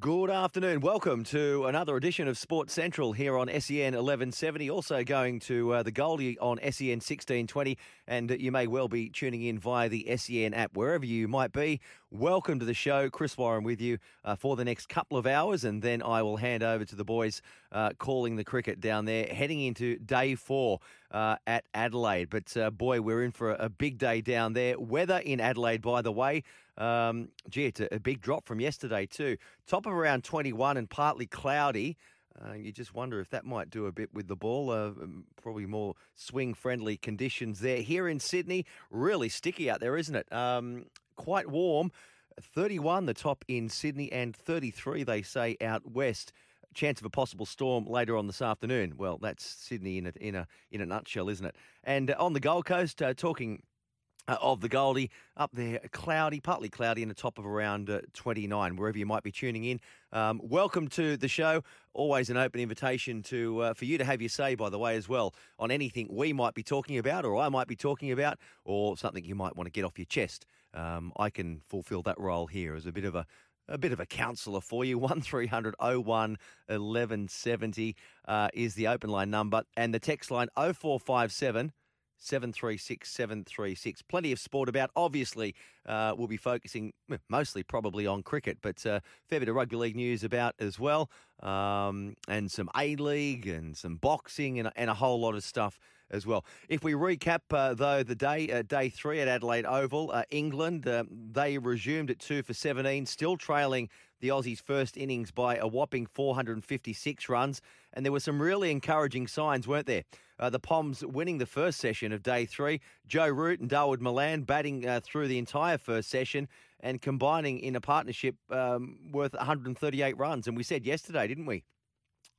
Good afternoon. Welcome to another edition of Sports Central here on SEN 1170. Also going to uh, the Goldie on SEN 1620. And you may well be tuning in via the SEN app, wherever you might be. Welcome to the show. Chris Warren with you uh, for the next couple of hours. And then I will hand over to the boys uh, calling the cricket down there, heading into day four uh, at Adelaide. But uh, boy, we're in for a, a big day down there. Weather in Adelaide, by the way. Um, gee, it's a, a, big drop from yesterday, too. Top of around 21 and partly cloudy. Uh, you just wonder if that might do a bit with the ball. Uh, probably more swing friendly conditions there. Here in Sydney, really sticky out there, isn't it? Um, quite warm. 31 the top in Sydney and 33 they say out west chance of a possible storm later on this afternoon. Well, that's Sydney in a in a in a nutshell, isn't it? And uh, on the Gold Coast, uh, talking uh, of the Goldie. Up there, cloudy, partly cloudy, and a top of around uh, 29, wherever you might be tuning in. Um, welcome to the show. Always an open invitation to uh, for you to have your say, by the way, as well, on anything we might be talking about, or I might be talking about, or something you might want to get off your chest. Um, I can fulfil that role here as a bit of a a bit of a counsellor for you. 1300 01 1170 uh, is the open line number, and the text line 0457 736 736. Plenty of sport about. Obviously, uh, we'll be focusing mostly probably on cricket, but uh, fair bit of rugby league news about as well, um, and some A League and some boxing and, and a whole lot of stuff as well. If we recap, uh, though, the day, uh, day three at Adelaide Oval, uh, England, uh, they resumed at two for 17, still trailing the Aussies' first innings by a whopping 456 runs. And there were some really encouraging signs, weren't there? Uh, the Poms winning the first session of day three. Joe Root and Dawood Malan batting uh, through the entire first session and combining in a partnership um, worth 138 runs. And we said yesterday, didn't we?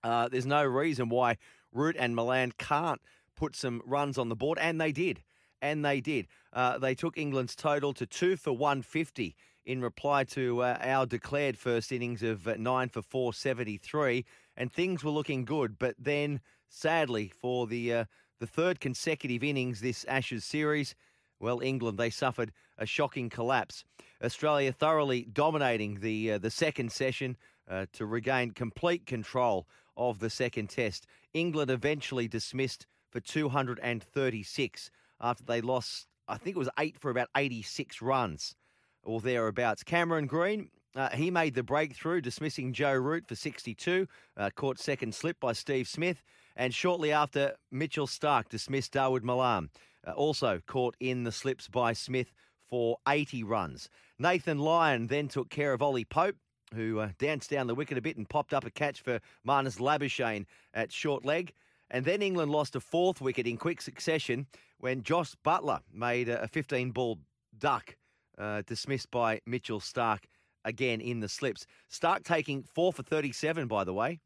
Uh, there's no reason why Root and Malan can't put some runs on the board, and they did. And they did. Uh, they took England's total to two for 150 in reply to uh, our declared first innings of uh, nine for 473, and things were looking good. But then, sadly, for the uh, the third consecutive innings this Ashes series, well, England they suffered a shocking collapse. Australia thoroughly dominating the uh, the second session uh, to regain complete control of the second test. England eventually dismissed for 236 after they lost. I think it was eight for about 86 runs or thereabouts. Cameron Green, uh, he made the breakthrough, dismissing Joe Root for 62, uh, caught second slip by Steve Smith. And shortly after, Mitchell Starc dismissed Dawood Malan, uh, also caught in the slips by Smith for 80 runs. Nathan Lyon then took care of Ollie Pope, who uh, danced down the wicket a bit and popped up a catch for Marnus Labuschagne at short leg. And then England lost a fourth wicket in quick succession when Jos Buttler made a 15 ball duck uh, dismissed by Mitchell Starc again in the slips. Starc taking four for 37, by the way.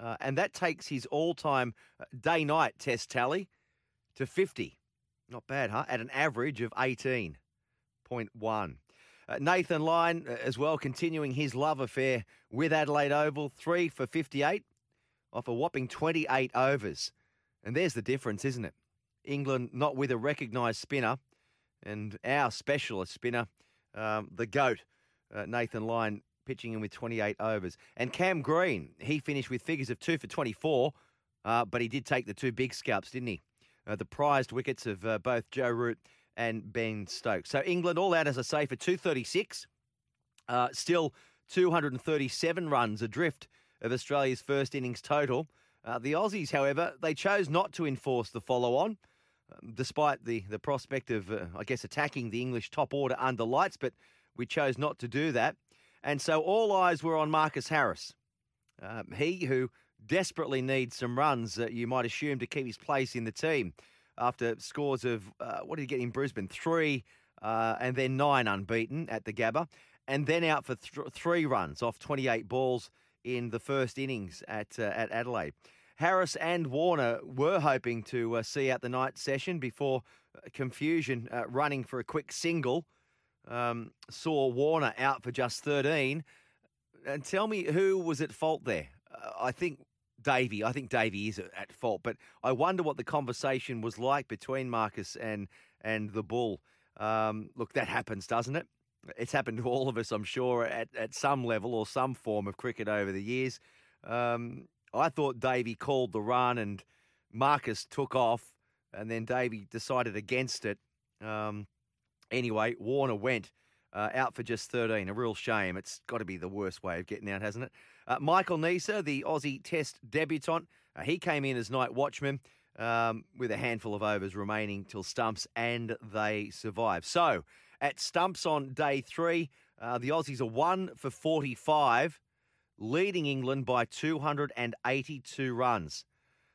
Uh, and that takes his all time uh, day night test tally to 50. Not bad, huh? At an average of 18.1. Uh, Nathan Lyon, uh, as well, continuing his love affair with Adelaide Oval, three for 58 off a whopping 28 overs. And there's the difference, isn't it? England not with a recognised spinner, and our specialist spinner, um, the GOAT, uh, Nathan Lyon, pitching in with 28 overs. And Cam Green, he finished with figures of 2 for 24, uh, but he did take the two big scalps, didn't he? Uh, the prized wickets of uh, both Joe Root and Ben Stokes. So England all out, as I say, for 236. Uh, still 237 runs adrift of Australia's first innings total. Uh, the Aussies, however, they chose not to enforce the follow on um, despite the, the prospect of, uh, I guess, attacking the English top order under lights, but we chose not to do that. And so all eyes were on Marcus Harris. Um, he who desperately needs some runs, uh, you might assume, to keep his place in the team after scores of, uh, what did he get in Brisbane? Three uh, and then nine unbeaten at the Gabba. and then out for th- three runs off 28 balls in the first innings at uh, at Adelaide. Harris and Warner were hoping to uh, see out the night session before uh, confusion running for a quick single um, saw Warner out for just 13. And tell me who was at fault there? Uh, I think Davey. I think Davey is at fault, but I wonder what the conversation was like between Marcus and and the Bull. Um, look, that happens, doesn't it? It's happened to all of us, I'm sure, at, at some level or some form of cricket over the years. Um, I thought Davey called the run and Marcus took off, and then Davey decided against it. Um, anyway, Warner went uh, out for just 13. A real shame. It's got to be the worst way of getting out, hasn't it? Uh, Michael Neser, the Aussie Test debutant, uh, he came in as night watchman um, with a handful of overs remaining till stumps, and they survived. So at stumps on day three, uh, the Aussies are one for 45, leading England by 282 runs.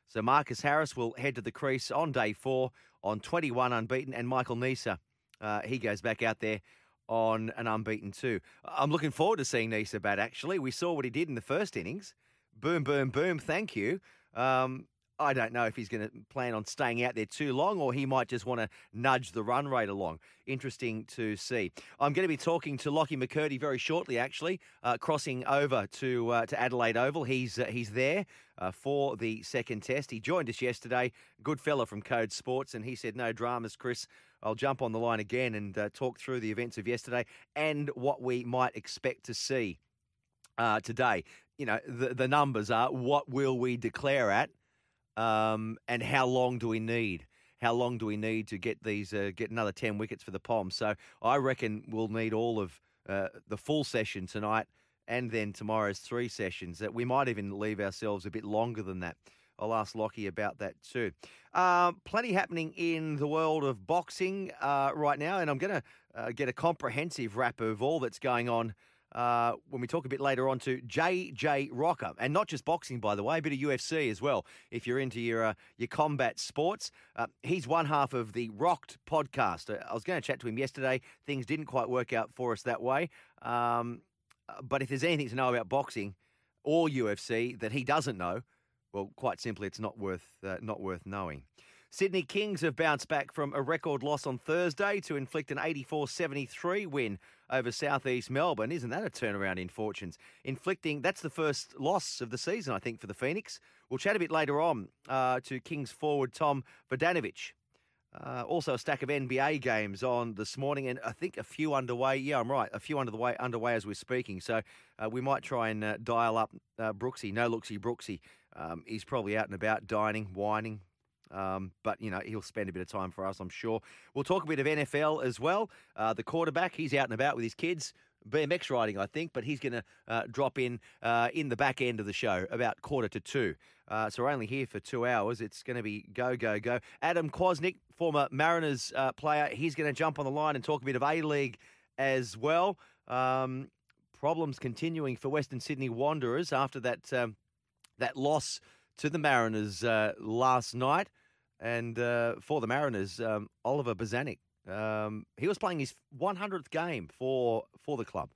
So Marcus Harris will head to the crease on day four on 21 unbeaten, and Michael Neser, uh, he goes back out there on an unbeaten two. I'm looking forward to seeing Neser bat, actually. We saw what he did in the first innings. Boom, boom, boom. Thank you. Um, I don't know if he's going to plan on staying out there too long or he might just want to nudge the run rate along. Interesting to see. I'm going to be talking to Lockie McCurdy very shortly, actually, uh, crossing over to uh, to Adelaide Oval. He's uh, he's there uh, for the second test. He joined us yesterday. Good fella from Code Sports, and he said, "No dramas, Chris. I'll jump on the line again and uh, talk through the events of yesterday and what we might expect to see uh, today. You know, the the numbers are what will we declare at." Um, and how long do we need? How long do we need to get these uh, get another ten wickets for the Poms? So I reckon we'll need all of uh, the full session tonight, and then tomorrow's three sessions. That we might even leave ourselves a bit longer than that. I'll ask Lockie about that too. Um, plenty happening in the world of boxing uh, right now, and I'm going to uh, get a comprehensive wrap of all that's going on uh, when we talk a bit later on to JJ Rocker, and not just boxing, by the way, a bit of UFC as well. If you're into your uh, your combat sports, uh, he's one half of the Rocked podcast. Uh, I was going to chat to him yesterday. Things didn't quite work out for us that way. Um, uh, but if there's anything to know about boxing or UFC that he doesn't know, well, quite simply, it's not worth uh, not worth knowing. Sydney Kings have bounced back from a record loss on Thursday to inflict an 84 73 win over southeast Melbourne. Isn't that a turnaround in fortunes? Inflicting, that's the first loss of the season, I think, for the Phoenix. We'll chat a bit later on uh, to Kings forward Tom Vodanovich. Uh, also, a stack of NBA games on this morning, and I think a few underway. Yeah, I'm right. A few underway underway as we're speaking. So uh, we might try and uh, dial up uh, Brooksy. No looksy Brooksy. Um, he's probably out and about, dining, whining, um, but, you know, he'll spend a bit of time for us, I'm sure. We'll talk a bit of NFL as well. Uh, the quarterback, he's out and about with his kids. BMX riding, I think, but he's going to uh, drop in uh, in the back end of the show about quarter to two. Uh, so we're only here for two hours. It's going to be go, go, go. Adam Kwasnik, former Mariners uh, player, he's going to jump on the line and talk a bit of A League as well. Um, problems continuing for Western Sydney Wanderers after that um, that loss to the Mariners uh, last night. And uh, for the Mariners, um, Oliver Bozanic, um, he was playing his 100th game for for the club.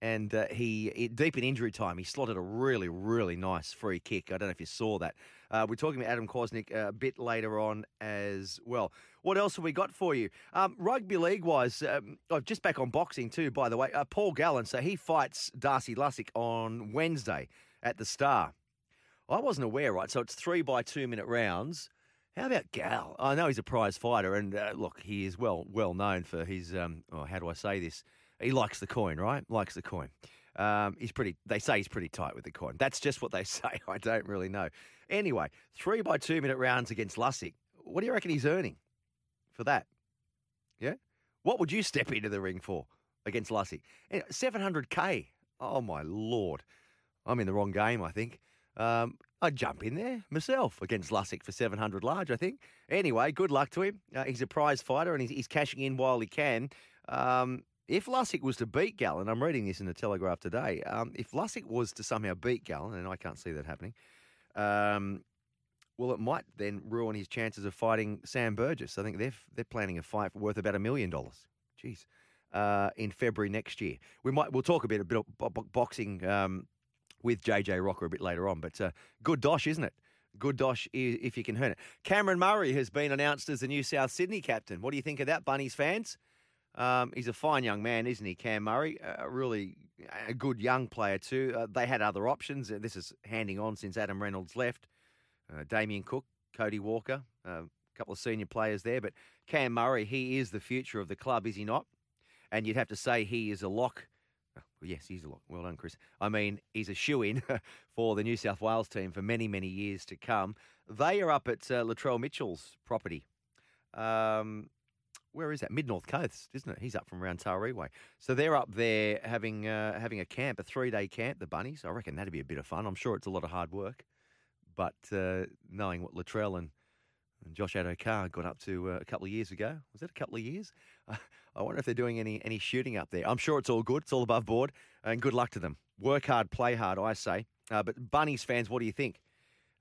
And uh, he, deep in injury time, he slotted a really, really nice free kick. I don't know if you saw that. Uh, we're talking about Adam Kwasnik a bit later on as well. What else have we got for you? Um, rugby league wise, um, oh, just back on boxing too, by the way. Uh, Paul Gallen, so he fights Darcy Lussick on Wednesday at the Star. I wasn't aware, right? So it's three by two minute rounds. How about Gal? I know he's a prize fighter, and uh, look, he is well well known for his. Um, oh, how do I say this? He likes the coin, right? Likes the coin. Um, he's pretty. They say he's pretty tight with the coin. That's just what they say. I don't really know. Anyway, three by two minute rounds against Lussick. What do you reckon he's earning for that? Yeah. What would you step into the ring for against Lussick? Seven hundred k. Oh my lord! I'm in the wrong game. I think. Um, I'd jump in there myself against Lussick for 700 large, I think. Anyway, good luck to him. Uh, he's a prize fighter and he's, he's, cashing in while he can. Um, if Lussick was to beat Gallen, I'm reading this in the Telegraph today, um, if Lussick was to somehow beat Gallen, and I can't see that happening, um, well, it might then ruin his chances of fighting Sam Burgess. I think they're, they're planning a fight worth about a million dollars. Jeez. uh, in February next year. We might we'll talk a bit a bit of boxing um, with JJ Rocker a bit later on, but uh, good dosh, isn't it? Good dosh if you can hear it. Cameron Murray has been announced as the new South Sydney captain. What do you think of that, Bunnies fans? Um, he's a fine young man, isn't he, Cam Murray? Uh, really a good young player too. Uh, they had other options. This is handing on since Adam Reynolds left. Uh, Damien Cook, Cody Walker, uh, a couple of senior players there. But Cam Murray, he is the future of the club, is he not? And you'd have to say he is a lock. Yes, he's a lock. Well done, Chris. I mean, he's a shoe in for the New South Wales team for many, many years to come. They are up at uh, Latrell Mitchell's property. Um, where is that? Mid North Coast, isn't it? He's up from around Taree way. So they're up there having uh, having a camp, a three day camp. The bunnies. I reckon that'd be a bit of fun. I'm sure it's a lot of hard work, but uh, knowing what Latrell and, and Josh Addo-Carr got up to uh, a couple of years ago, was that a couple of years? I wonder if they're doing any any shooting up there. I'm sure it's all good. It's all above board, and good luck to them. Work hard, play hard. I say. Uh, but Bunnies fans, what do you think?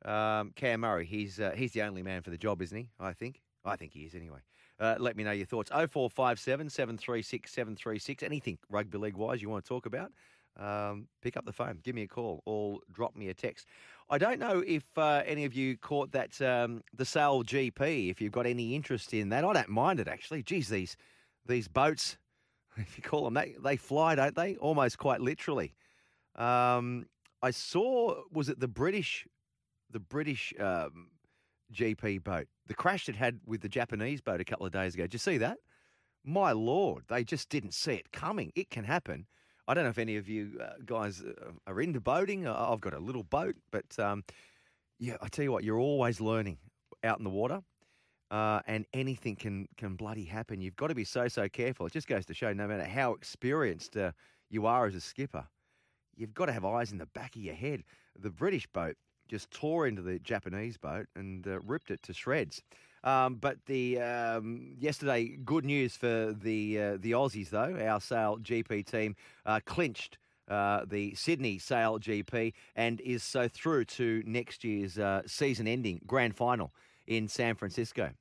Um, Cam Murray, he's uh, he's the only man for the job, isn't he? I think. I think he is anyway. Uh, let me know your thoughts. 0457 736 736. Anything rugby league wise you want to talk about, um, pick up the phone, give me a call, or drop me a text. I don't know if uh, any of you caught that um, the Sail GP. If you've got any interest in that, I don't mind it actually. Geez, these these boats, if you call them, they they fly, don't they? Almost quite literally. Um, I saw was it the British, the British um, GP boat. The crash it had with the Japanese boat a couple of days ago. Did you see that? My lord, they just didn't see it coming. It can happen. I don't know if any of you uh, guys uh, are into boating. I've got a little boat, but um, yeah, I tell you what, you're always learning out in the water, uh, and anything can can bloody happen. You've got to be so so careful. It just goes to show, no matter how experienced uh, you are as a skipper, you've got to have eyes in the back of your head. The British boat just tore into the Japanese boat and uh, ripped it to shreds. Um, but the um, yesterday, good news for the uh, the Aussies though. Our Sail GP team uh, clinched uh, the Sydney Sail GP and is so through to next year's uh, season-ending grand final in San Francisco,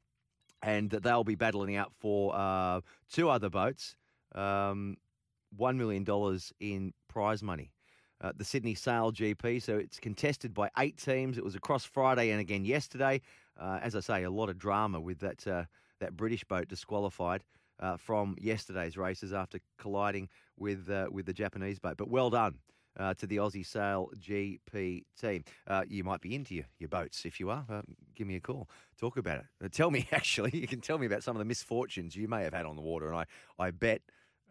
and that they'll be battling out for uh, two other boats, um, one million dollars in prize money uh, the Sydney Sail GP. So it's contested by eight teams. It was across Friday and again yesterday. Uh, as I say, a lot of drama with that uh, that British boat disqualified uh, from yesterday's races after colliding with uh, with the Japanese boat. But well done. Uh, to the Aussie Sail GP team. you might be into your, your boats. If you are, give me a call. Talk about it. tell me, actually, you can tell me about some of the misfortunes you may have had on the water. And I, I bet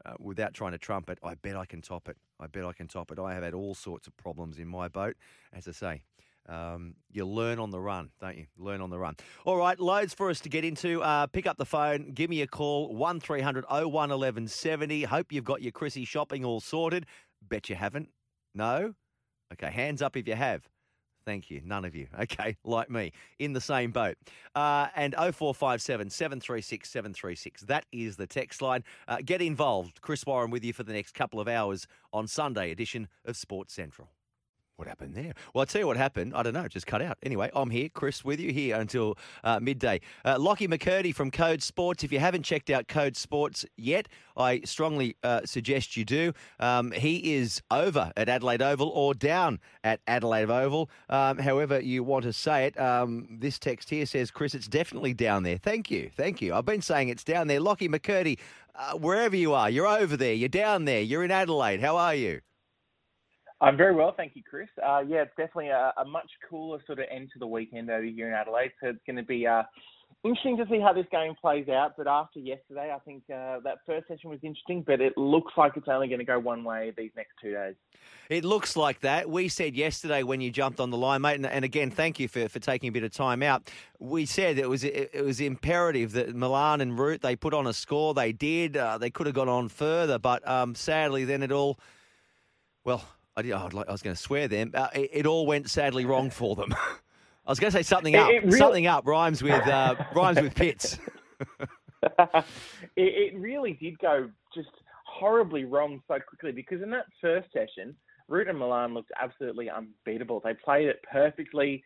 uh, without trying to trump it, I bet I can top it. I bet I can top it. I have had all sorts of problems in my boat. As I say, um, you learn on the run, don't you? Learn on the run. All right, loads for us to get into. Uh, pick up the phone, give me a call, 1300 01 1170. Hope you've got your Chrissy shopping all sorted. Bet you haven't. No? Okay, hands up if you have. Thank you. None of you. Okay, like me, in the same boat. Uh, and 0457 736 736. That is the text line. Uh, get involved. Chris Warren with you for the next couple of hours on Sunday edition of Sports Central. What happened there? Well, I'll tell you what happened. I don't know. It just cut out. Anyway, I'm here, Chris, with you here until uh, midday. Uh, Lockie McCurdy from Code Sports. If you haven't checked out Code Sports yet, I strongly uh, suggest you do. Um, he is over at Adelaide Oval or down at Adelaide Oval, um, however you want to say it. Um, this text here says, Chris, it's definitely down there. Thank you. Thank you. I've been saying it's down there. Lockie McCurdy, uh, wherever you are, you're over there, you're down there, you're in Adelaide. How are you? I'm very well, thank you, Chris. Uh, yeah, it's definitely a, a, much cooler sort of end to the weekend over here in Adelaide. So it's going to be uh, interesting to see how this game plays out. But after yesterday, I think uh, that first session was interesting, but it looks like it's only going to go one way these next two days. It looks like that. We said yesterday when you jumped on the line, mate, and, and again, thank you for, for taking a bit of time out. We said it was it, it was imperative that Malan and Root they put on a score. They did. Uh, they could have gone on further, but um, sadly, then it all. Well, I, did, oh, I was going to swear then. Uh, it, it, all went sadly wrong for them. I was going to say something up. It, it really... Something up rhymes with uh, rhymes with pits. it, really did go just horribly wrong so quickly because in that first session, Root and Malan looked absolutely unbeatable. They played it perfectly.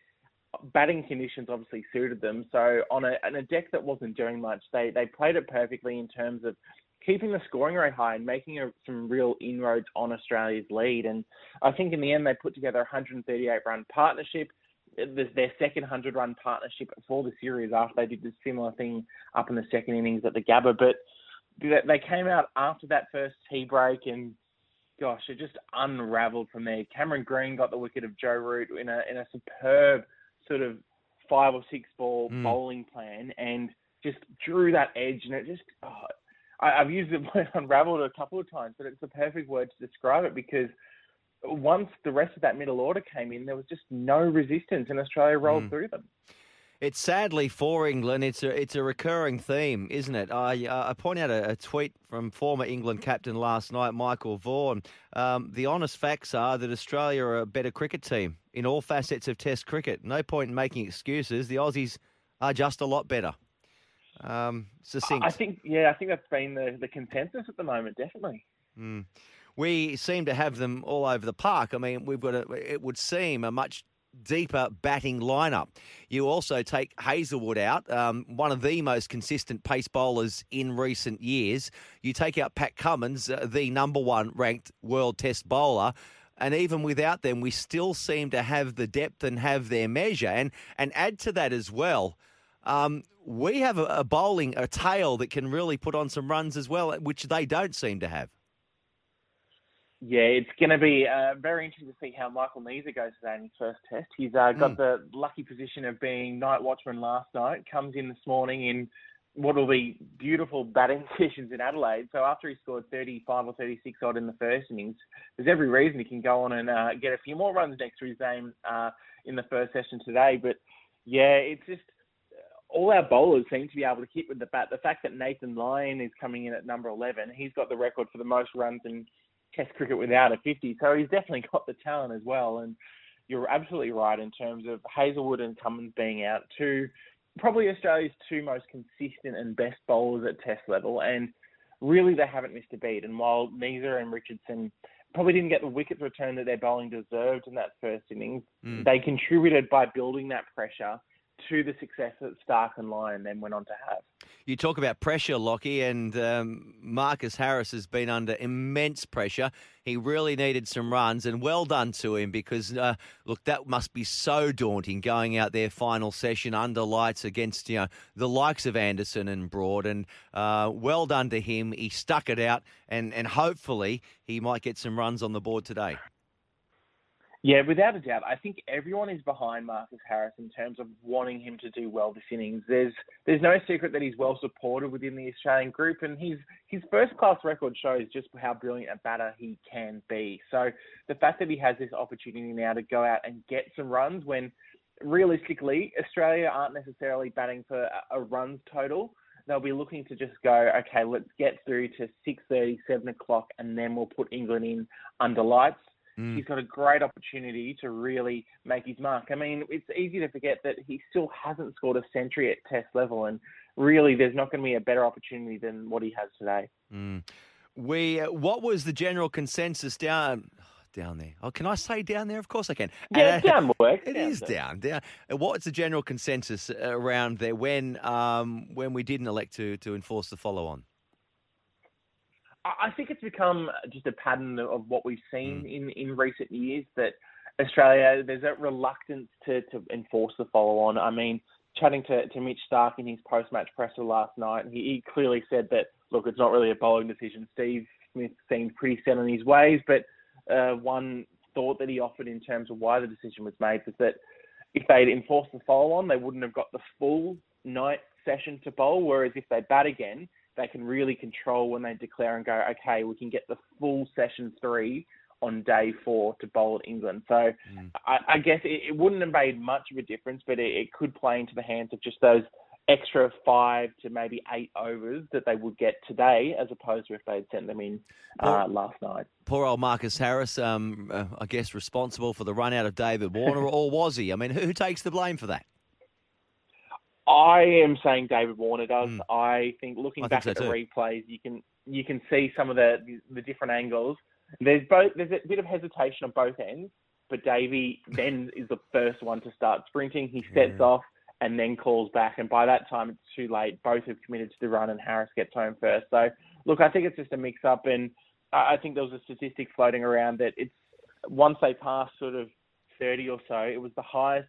Batting conditions obviously suited them. So on a, on a deck that wasn't doing much, they, they played it perfectly in terms of keeping the scoring rate high and making a, some real inroads on Australia's lead. And I think in the end they put together a 138 run partnership. Their second 100 run partnership for the series after they did the similar thing up in the second innings at the Gabba. But they came out after that first tea break and gosh, it just unravelled from there. Cameron Green got the wicket of Joe Root in a in a superb sort of five or six ball mm. bowling plan and just drew that edge and it just oh, I, have used the word unravelled a couple of times, but it's the perfect word to describe it because once the rest of that middle order came in, there was just no resistance, and Australia rolled mm. through them. It's sadly for England. It's a it's a recurring theme, isn't it? I uh, I point out a, a, tweet from former England captain last night, Michael Vaughan. Um, the honest facts are that Australia are a better cricket team in all facets of Test cricket. No point in making excuses. The Aussies are just a lot better. Um, succinct. I think yeah, I think that's been the the consensus at the moment, definitely. Mm. We seem to have them all over the park. I mean, we've got a, it would seem a much deeper batting lineup. You also take Hazlewood out, um, one of the most consistent pace bowlers in recent years. You take out Pat Cummins, uh, the number one ranked world test bowler. And even without them, we still seem to have the depth and have their measure. And, and add to that as well, um, we have a, a bowling, a tail that can really put on some runs as well, which they don't seem to have. Yeah, it's going to be uh, very interesting to see how Michael Neser goes today in his first test. He's uh, got mm. the lucky position of being night watchman last night, comes in this morning in what will be beautiful batting conditions in Adelaide. So after he scored 35 or 36 odd in the first innings, there's every reason he can go on and uh, get a few more runs next to his name uh, in the first session today. But yeah, it's just all our bowlers seem to be able to hit with the bat. The fact that Nathan Lyon is coming in at number 11, he's got the record for the most runs in Test cricket without a 50. So he's definitely got the talent as well. And you're absolutely right in terms of Hazlewood and Cummins being out, two probably Australia's two most consistent and best bowlers at Test level. And really, they haven't missed a beat. And while Neser and Richardson probably didn't get the wickets return that their bowling deserved in that first innings, mm. they contributed by building that pressure to the success that Starc and Lyon then went on to have. You talk about pressure, Lockie, and um, Marcus Harris has been under immense pressure. He really needed some runs, and well done to him because, uh, look, that must be so daunting going out there final session under lights against you know the likes of Anderson and Broad. And uh, well done to him. He stuck it out, and and hopefully he might get some runs on the board today. Yeah, without a doubt. I think everyone is behind Marcus Harris in terms of wanting him to do well this innings. There's there's no secret that he's well supported within the Australian group, and his his first class record shows just how brilliant a batter he can be. So the fact that he has this opportunity now to go out and get some runs when realistically Australia aren't necessarily batting for a, a runs total. They'll be looking to just go, okay, let's get through to 6.30, 7 o'clock, and then we'll put England in under lights Mm. He's got a great opportunity to really make his mark. I mean, it's easy to forget that he still hasn't scored a century at Test level, and really, there's not going to be a better opportunity than what he has today. Mm. We, uh, what was the general consensus down? down there. Oh, can I say down there? Of course I can. Yeah, uh, down works. It down is down, down. Uh, what's the general consensus around there when um, when we didn't elect to to enforce the follow on? I think it's become just a pattern of what we've seen mm. in, in recent years that Australia, there's a reluctance to, to enforce the follow on. I mean, chatting to, to Mitch Starc in his post match presser last night, he, he clearly said that, look, it's not really a bowling decision. Steve Smith seemed pretty set in his ways, but uh, one thought that he offered in terms of why the decision was made was that if they'd enforced the follow on, they wouldn't have got the full night session to bowl, whereas if they bat again, they can really control when they declare and go, okay, we can get the full session three on day four to bowl at England. So mm. I, I, guess it, it, wouldn't have made much of a difference, but it, it, could play into the hands of just those extra five to maybe eight overs that they would get today, as opposed to if they'd sent them in uh, last night. Poor old Marcus Harris, um, uh, I guess responsible for the run out of David Warner, or was he? I mean, who, who takes the blame for that? I am saying David Warner does. Mm. I think looking I back think so at the too. replays, you can you can see some of the, the, the different angles. There's both there's a bit of hesitation on both ends, but Davey then is the first one to start sprinting. He sets yeah. off and then calls back, and by that time it's too late. Both have committed to the run, and Harris gets home first. So look, I think it's just a mix-up, and I think there was a statistic floating around that it's once they passed sort of 30 or so, it was the highest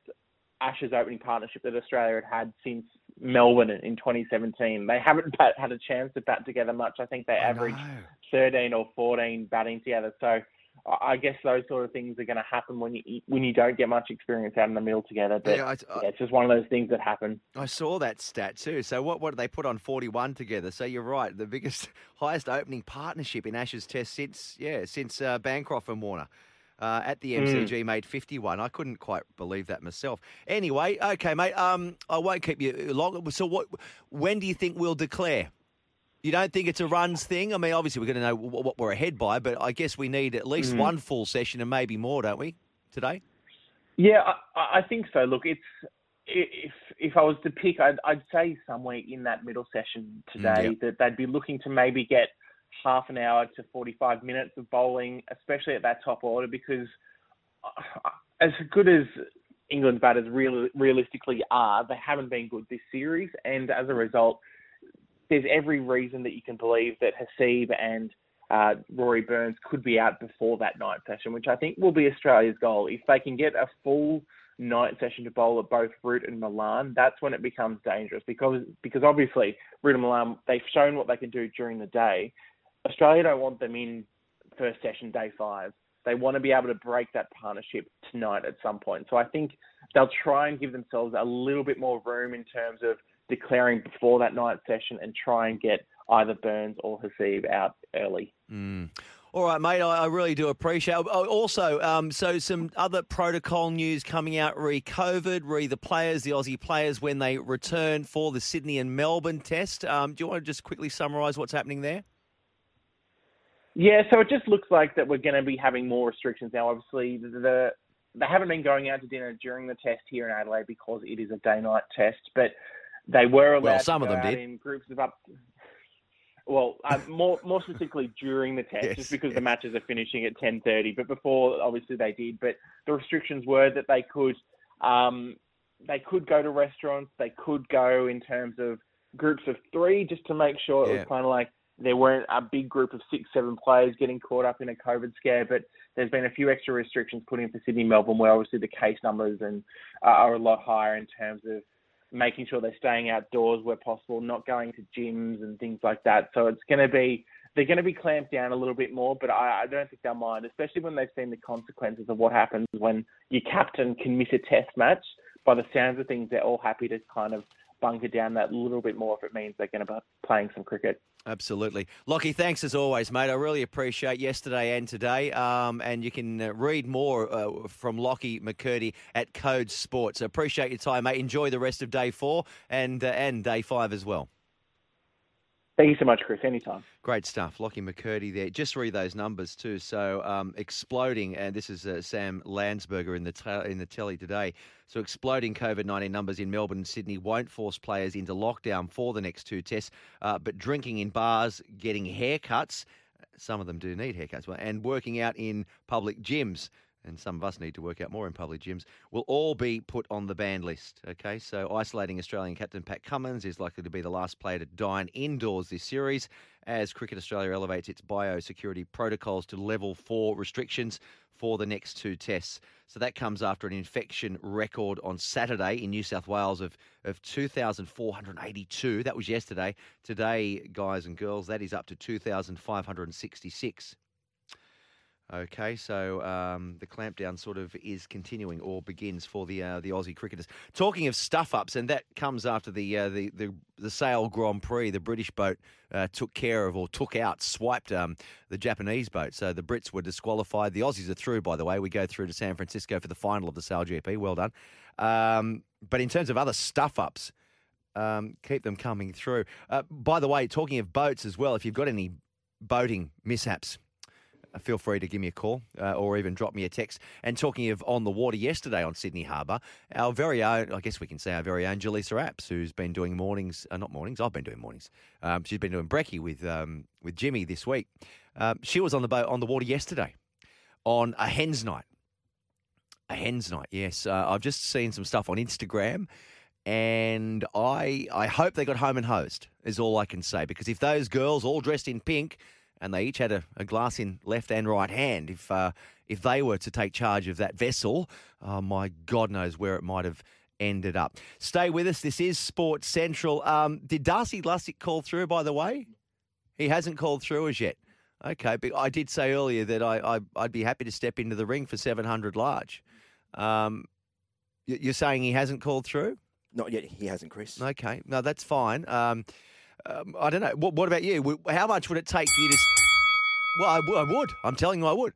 Ashes opening partnership that Australia had had since Melbourne in 2017. They haven't bat, had a chance to bat together much. I think they averaged 13 or 14 batting together. So I guess those sort of things are going to happen when you when you don't get much experience out in the middle together. But yeah, I, I, yeah, it's just one of those things that happen. I saw that stat too. So what what did they put on 41 together? So you're right, the biggest, highest opening partnership in Ashes Test since yeah since uh, Bancroft and Warner. Uh, at the MCG mm. made 51. I couldn't quite believe that myself. Anyway, okay, mate. Um, I won't keep you long. So, what? When do you think we'll declare? You don't think it's a runs thing? I mean, obviously we're going to know what we're ahead by, but I guess we need at least mm. one full session and maybe more, don't we, today? Yeah, I, I think so. Look, it's if if I was to pick, I'd, I'd say somewhere in that middle session today mm, yep. that they'd be looking to maybe get half an hour to 45 minutes of bowling, especially at that top order, because uh, as good as England's batters real, realistically are, they haven't been good this series, and as a result, there's every reason that you can believe that Haseeb and uh, Rory Burns could be out before that night session, which I think will be Australia's goal. If they can get a full night session to bowl at both Root and Malan, that's when it becomes dangerous because because obviously Root and Malan they've shown what they can do during the day. Australia don't want them in first session day five. They want to be able to break that partnership tonight at some point. So I think they'll try and give themselves a little bit more room in terms of declaring before that night session and try and get either Burns or Haseeb out early. Mm. All right, mate. I, really do appreciate. It. Oh, also, um, so some other protocol news coming out re COVID, re the players, the Aussie players when they return for the Sydney and Melbourne test. Um, do you want to just quickly summarise what's happening there? Yeah, so it just looks like that we're going to be having more restrictions now. Obviously, the, the they haven't been going out to dinner during the test here in Adelaide because it is a day night test, but they were allowed. Well, some of them did in groups of up. Well, uh, more more specifically during the test, yes, just because yes. the matches are finishing at ten thirty. But before, obviously, they did. But the restrictions were that they could um, they could go to restaurants. They could go in terms of groups of three, just to make sure it yeah. was kind of like there weren't a big group of six, seven players getting caught up in a COVID scare. But there's been a few extra restrictions put in for Sydney, Melbourne, where obviously the case numbers and uh, are a lot higher in terms of making sure they're staying outdoors where possible, not going to gyms and things like that. So it's going to be they're going to be clamped down a little bit more, but I, I don't think they'll mind, especially when they've seen the consequences of what happens when your captain can miss a test match. By the sounds of things, they're all happy to kind of bunker down that a little bit more if it means they're going to be playing some cricket. Absolutely. Lockie, thanks as always, mate. I really appreciate yesterday and today. Um, and you can uh, read more uh, from Lockie McCurdy at Code Sports. Appreciate your time, mate. Enjoy the rest of day four and, uh, and day five as well. Thank you so much, Chris. Anytime. Great stuff. Lockie McCurdy there. Just read those numbers too. So um, exploding, and this is uh, Sam Landsberger in the t- in the telly today. So exploding COVID nineteen numbers in Melbourne and Sydney won't force players into lockdown for the next two tests. Uh, but drinking in bars, getting haircuts, some of them do need haircuts, and working out in public gyms and some of us need to work out more in public gyms, will all be put on the banned list. Okay, so isolating Australian captain Pat Cummins is likely to be the last player to dine indoors this series as Cricket Australia elevates its biosecurity protocols to level four restrictions for the next two tests. So that comes after an infection record on Saturday in New South Wales of, of 2,482. That was yesterday. Today, guys and girls, that is up to 2,566. Okay, so um, the clampdown sort of is continuing or begins for the uh, the Aussie cricketers. Talking of stuff ups, and that comes after the uh, the, the, the Sail Grand Prix. The British boat uh, took care of or took out, swiped um, the Japanese boat. So the Brits were disqualified. The Aussies are through, by the way. We go through to San Francisco for the final of the Sail GP. Well done. Um, but in terms of other stuff ups, um, keep them coming through. Uh, by the way, talking of boats as well, if you've got any boating mishaps feel free to give me a call uh, or even drop me a text. And talking of on the water yesterday on Sydney Harbour, our very own, I guess we can say our very own Jaleesa Apps, who's been doing mornings, uh, not mornings, I've been doing mornings. Um, she's been doing brekkie with um, with Jimmy this week. Um, she was on the boat on the water yesterday on a hens night. A hens night, yes. Uh, I've just seen some stuff on Instagram and I I hope they got home and hosed. Is all I can say because if those girls all dressed in pink and they each had a, a glass in left and right hand, if uh, if they were to take charge of that vessel, uh, my God knows where it might have ended up. Stay with us. This is Sports Central. Um, did Darcy Lussick call through? By the way, he hasn't called through as yet. Okay, but I did say earlier that I, I would be happy to step into the ring for seven hundred large. Um, you're saying he hasn't called through? Not yet. He hasn't, Chris. Okay, no, that's fine. Um, um, I don't know. What, what, about you? How much would it take for you to? Well, I, would. I'm telling you, I would.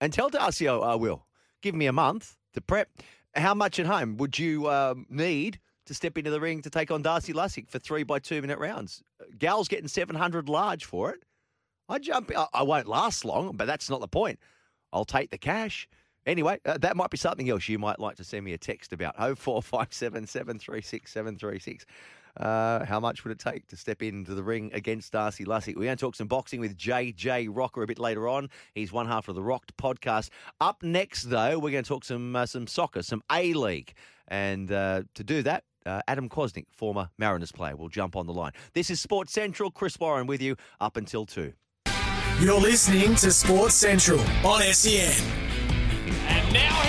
And tell Darcy I, I, will. Give me a month to prep. How much at home would you um, need to step into the ring to take on Darcy Lussick for three by two minute rounds? Gal's getting 700 large for it. I jump. I, I won't last long, but that's not the point. I'll take the cash. Anyway, uh, that might be something else you might like to send me a text about. 0457 736 736. Uh, how much would it take to step into the ring against Darcy Lussick? We're going to talk some boxing with JJ Rocker a bit later on. He's one half of the Rocked podcast. Up next, though, we're going to talk some uh, some soccer, some A League, and uh, to do that. Uh, Adam Kwasnik, former Mariners player, will jump on the line. This is Sports Central. Chris Warren with you up until 2. You're listening to Sports Central on SEN. And now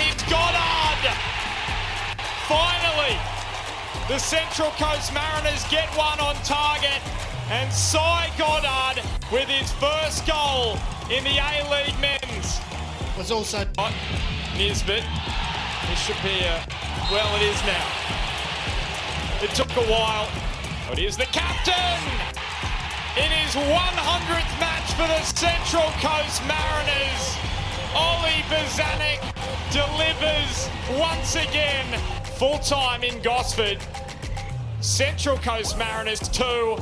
The Central Coast Mariners get one on target, and Cy Goddard with his first goal in the A League men's. Was also Nisbet. This should be a well, it is now. It took a while, but here's the captain in his 100th match for the Central Coast Mariners. Ollie Bozanic delivers once again full time in Gosford. Central Coast Mariners 2,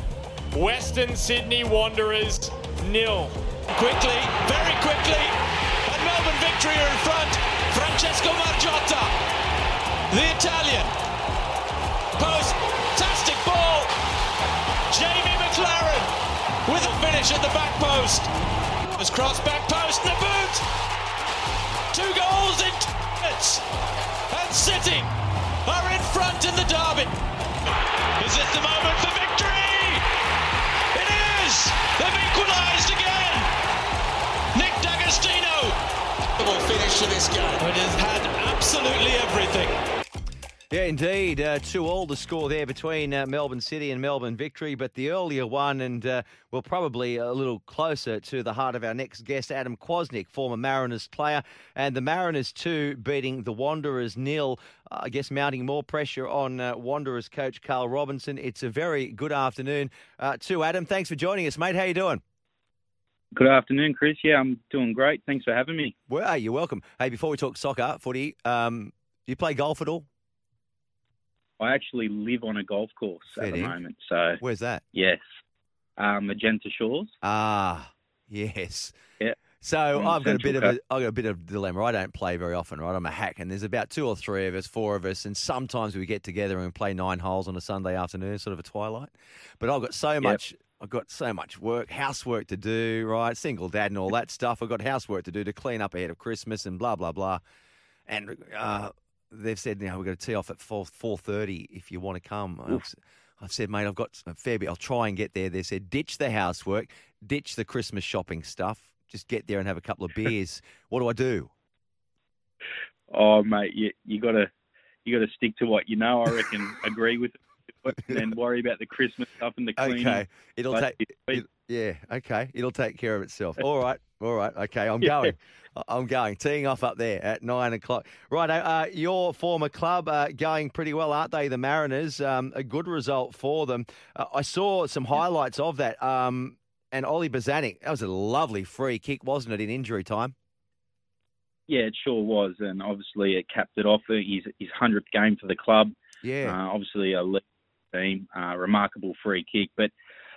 Western Sydney Wanderers nil. Quickly, very quickly, and Melbourne victory are in front. Francesco Margiotta, the Italian. Post, fantastic ball. Jamie Maclaren with a finish at the back post. Was crossed back post, the boot. Two goals in minutes. And City are in front in the derby. Is it the moment for victory? It is! They've equalised again! Nick D'Agostino! Finish to this game. It has had absolutely everything. Yeah, indeed. Uh, two all the score there between uh, Melbourne City and Melbourne Victory, but the earlier one, and uh, we're probably a little closer to the heart of our next guest, Adam Kwasnik, former Mariners player, and the Mariners two beating the Wanderers nil. I guess mounting more pressure on uh, Wanderers coach Carl Robinson. It's a very good afternoon uh, to Adam. Thanks for joining us, mate. How you doing? Good afternoon, Chris. Yeah, I'm doing great. Thanks for having me. Well, you're welcome. Hey, before we talk soccer, footy, um, do you play golf at all? I actually live on a golf course Fair at the moment. So where's that? Yes, um, Magenta Shores. Ah, yes. Yeah. So I've got a bit of a I've got a bit of a dilemma. I don't play very often, right? I'm a hack, and there's about two or three of us, four of us, and sometimes we get together and play nine holes on a Sunday afternoon, sort of a twilight. But I've got so much. I've got so much work, housework to do, right? Single dad and all that stuff. I've got housework to do to clean up ahead of Christmas and blah blah blah. And uh, they've said, now we've got to tee off at 4, 4.30 if you want to come. I've, I've, said, mate, I've got a fair bit. I'll try and get there. They said, ditch the housework, ditch the Christmas shopping stuff. Just get there and have a couple of beers. what do I do? Oh, mate, you, you got to you got to stick to what you know. I reckon. agree with it, and worry about the Christmas stuff and the cleaning. Okay, it'll take. It, yeah, okay, it'll take care of itself. All right, all right, okay. I'm yeah. going. I'm going. Teeing off up there at nine o'clock. Right, uh, your former club uh, going pretty well, aren't they? The Mariners. Um, a good result for them. Uh, I saw some highlights of that. Um, and Ollie Bozanic, that was a lovely free kick, wasn't it, in injury time? Yeah, it sure was, and obviously it capped it off. His his hundredth game for the club. Yeah, uh, obviously a team, uh, remarkable free kick. But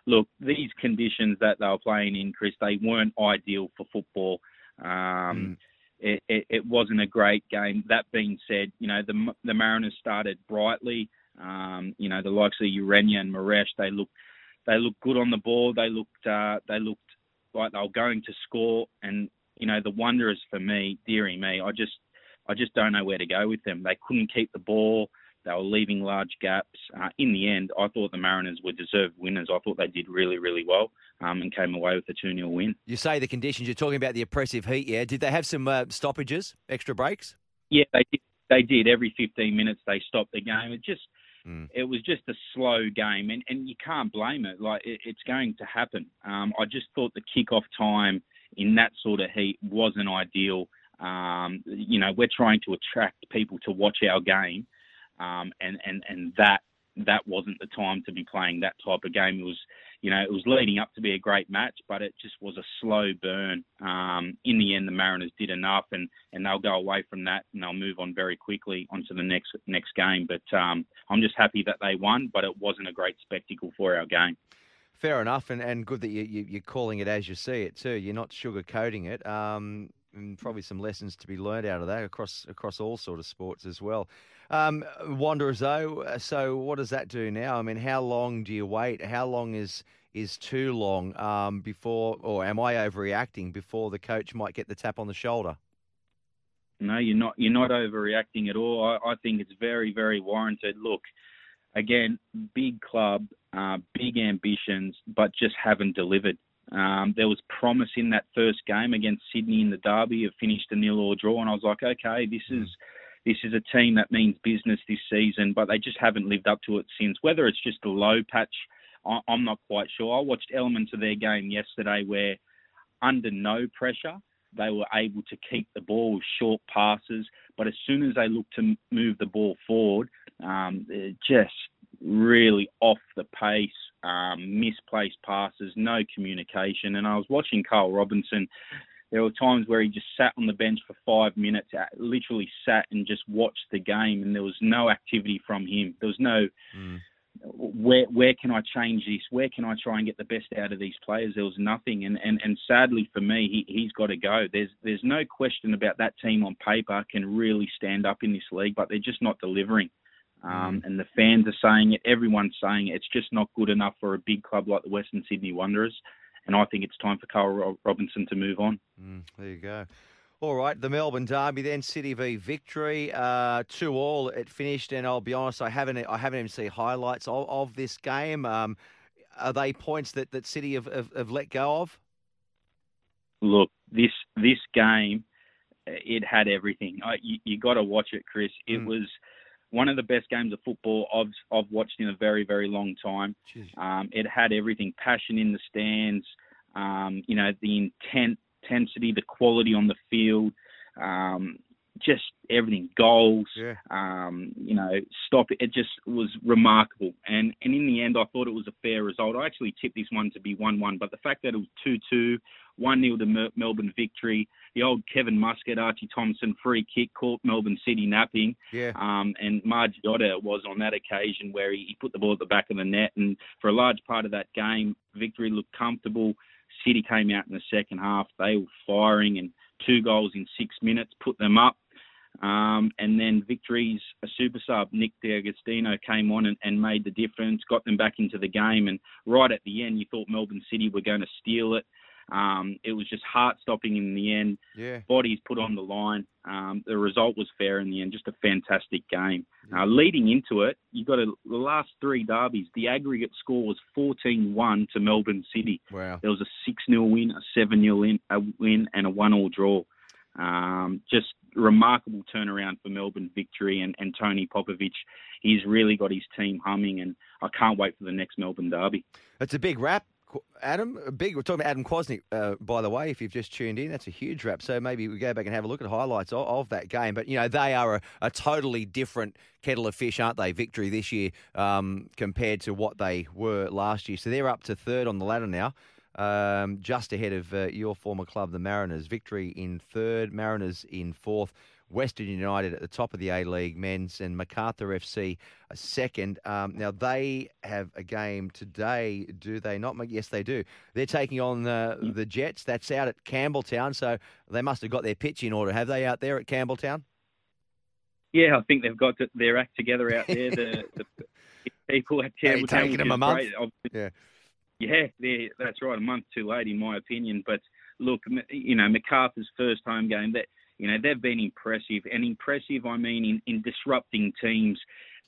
look, these conditions that they were playing in, Chris, they weren't ideal for football. Um, mm. it, it, it, wasn't a great game. That being said, you know the the Mariners started brightly. Um, you know the likes of Ureña and Moresche, they looked they looked good on the ball. They looked uh, they looked like they were going to score. And you know the Wanderers for me, dearie me, I just I just don't know where to go with them. They couldn't keep the ball. They were leaving large gaps. Uh, in the end, I thought the Mariners were deserved winners. I thought they did really, really well um, and came away with a 2 0 win. You say the conditions, you're talking about the oppressive heat, yeah? Did they have some uh, stoppages, extra breaks? Yeah, they did. They did. Every 15 minutes, they stopped the game. It just. Mm. It was just a slow game, and, and you can't blame it. Like it, it's going to happen. Um, I just thought the kickoff time in that sort of heat wasn't ideal. Um, you know, we're trying to attract people to watch our game, um, and and and that that wasn't the time to be playing that type of game. It was, you know, it was leading up to be a great match, but it just was a slow burn. Um, in the end, the Mariners did enough, and, and they'll go away from that and they'll move on very quickly onto the next next game. But um, I'm just happy that they won, but it wasn't a great spectacle for our game. Fair enough, and, and good that you, you, are calling it as you see it too. You're not sugarcoating it. Um, and probably some lessons to be learned out of that across across all sort of sports as well. Um, Wanderers though, uh, so what does that do now? I mean, how long do you wait? How long is is too long um, before, or am I overreacting before the coach might get the tap on the shoulder? No, you're not. You're not overreacting at all. I, I think it's very, very warranted. Look, again, big club, uh, big ambitions, but just haven't delivered. Um, there was promise in that first game against Sydney in the derby. It finished a nil or draw, and I was like, okay, this is this is a team that means business this season, but they just haven't lived up to it since. Whether it's just a low patch, I'm not quite sure. I watched elements of their game yesterday where, under no pressure, they were able to keep the ball with short passes, but as soon as they looked to move the ball forward, um, just really off the pace, um, misplaced passes, no communication. And I was watching Carl Robinson. There were times where he just sat on the bench for five minutes, uh, literally sat and just watched the game, and there was no activity from him. There was no. Mm. Where where can I change this? Where can I try and get the best out of these players? There was nothing, and and, and sadly for me, he he's got to go. There's there's no question about that team on paper can really stand up in this league, but they're just not delivering. Um, mm. and the fans are saying it, everyone's saying it. It's just not good enough for a big club like the Western Sydney Wanderers. And I think it's time for Carl Robinson to move on. Mm, there you go. All right, the Melbourne Derby then City v Victory, uh, two all. It finished, and I'll be honest, I haven't I haven't even seen highlights of, of this game. Um, are they points that, that City have, have, have let go of? Look, this this game, it had everything. I, you, you got to watch it, Chris. It mm. was one of the best games of football I've I've watched in a very very long time. Um, it had everything: passion in the stands, um, you know, the intent, intensity, the quality on the field, um, just everything. Goals, yeah. um, you know, stop. It just was remarkable. And and in the end, I thought it was a fair result. I actually tipped this one to be one-one, but the fact that it was two-two, one 0 to Melbourne victory the old Kevin Muscat, Archie Thompson free kick caught Melbourne City napping. Yeah. Um, and Marge Yotta was on that occasion where he, he put the ball at the back of the net. And for a large part of that game, victory looked comfortable. City came out in the second half. They were firing and two goals in six minutes put them up. Um, and then Victory's a super sub, Nick D'Agostino, came on and, and, made the difference, got them back into the game. And right at the end, you thought Melbourne City were going to steal it. Um, it was just heart stopping in the end. Yeah. Bodies put on the line. Um, the result was fair in the end. Just a fantastic game. Uh, leading into it, you got a, the last three derbies. The aggregate score was 14-1 to Melbourne City. Wow. There was a 6-0 win, a 7-0 win, a win, and a one-all draw. Um, just remarkable turnaround for Melbourne victory and, and Tony Popovic. He's really got his team humming, and I can't wait for the next Melbourne derby. It's a big wrap. Adam, big. We're talking about Adam Kwasnik, uh, by the way. If you've just tuned in, that's a huge wrap. So maybe we go back and have a look at highlights of, of that game. But you know, they are a, a, totally different kettle of fish, aren't they? Victory this year um, compared to what they were last year. So they're up to third on the ladder now. Um, just ahead of uh, your former club, the Mariners. Victory in third, Mariners in fourth. Western United at the top of the A League men's and Macarthur FC a second. Um, now they have a game today, do they not? Yes, they do. They're taking on the, the Jets. That's out at Campbelltown, so they must have got their pitch in order. Have they out there at Campbelltown? Yeah, I think they've got their act together out there. The, the people at Campbelltown. taking them a month. Yeah. Yeah, that's right. A month too late, in my opinion. But look, you know, Macarthur's first home game. That you know, they've been impressive. And impressive, I mean, in, in disrupting teams.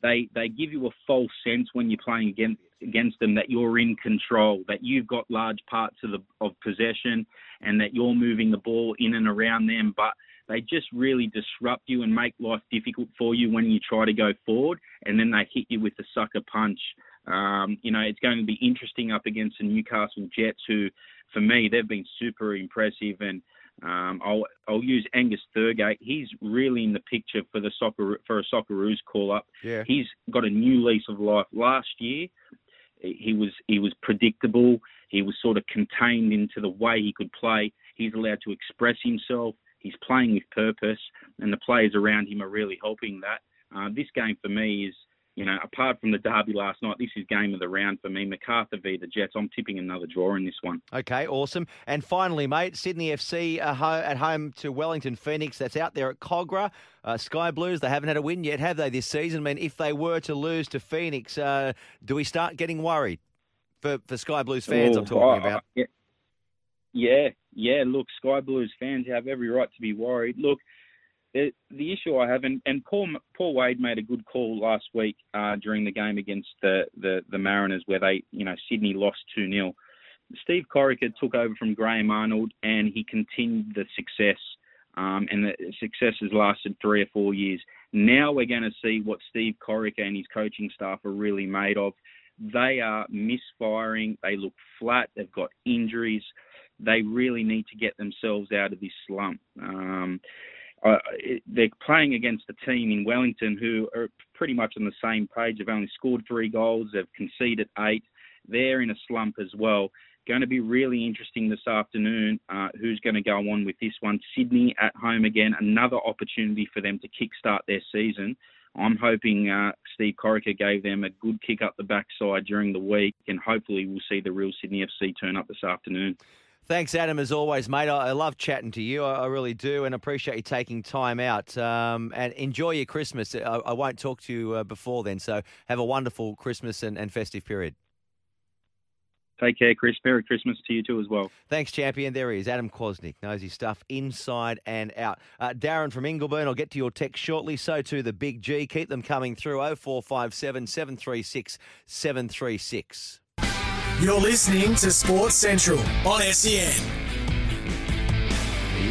they they give you a false sense when you're playing against against them that you're in control, that you've got large parts of the of possession, and that you're moving the ball in and around them. But they just really disrupt you and make life difficult for you when you try to go forward, and then they hit you with the sucker punch. Um, you know, it's going to be interesting up against the Newcastle Jets, who, for me, they've been super impressive and um, I'll I'll use Angus Thurgate. He's really in the picture for the soccer for a Socceroos call up. Yeah. He's got a new lease of life. Last year, he was he was predictable. He was sort of contained into the way he could play. He's allowed to express himself. He's playing with purpose, and the players around him are really helping that. Uh, this game for me is you know, apart from the derby last night, this is game of the round for me. Macarthur v the Jets. I'm tipping another draw in this one. Okay, awesome. And finally, mate, Sydney FC at home to Wellington Phoenix. That's out there at Kogarah. Uh, Sky Blues, they haven't had a win yet, have they, this season? I mean, if they were to lose to Phoenix, uh, do we start getting worried for, for Sky Blues fans? Oh, I'm talking about. Yeah, yeah, yeah. Look, Sky Blues fans have every right to be worried. Look, the, the issue I have, and, and Paul Paul Wade made a good call last week uh, during the game against the, the, the Mariners, where they, you know, Sydney lost two 0 Steve Corica took over from Graham Arnold, and he continued the success. Um, and the success has lasted three or four years. Now we're going to see what Steve Corica and his coaching staff are really made of. They are misfiring. They look flat. They've got injuries. They really need to get themselves out of this slump. Um, they're playing against a team in Wellington who are pretty much on the same page. They've only scored three goals, they've conceded eight. They're in a slump as well. Going to be really interesting this afternoon. Uh, who's going to go on with this one? Sydney at home again, another opportunity for them to kickstart their season. I'm hoping uh, Steve Corica gave them a good kick up the backside during the week, and hopefully we'll see the real Sydney FC turn up this afternoon. Thanks, Adam, as always, mate. I, I love chatting to you. I, I, really do, and appreciate you taking time out. Um, and enjoy your Christmas. I, I, won't talk to you uh, before then, so have a wonderful Christmas and, and festive period. Take care, Chris. Merry Christmas to you too as well. Thanks, champion. There he is, Adam Kwasnik. Knows his stuff inside and out. Uh, Darren from Ingleburn, I'll get to your text shortly. So too the Big G. Keep them coming through 0457 736 736. You're listening to Sports Central on SEN.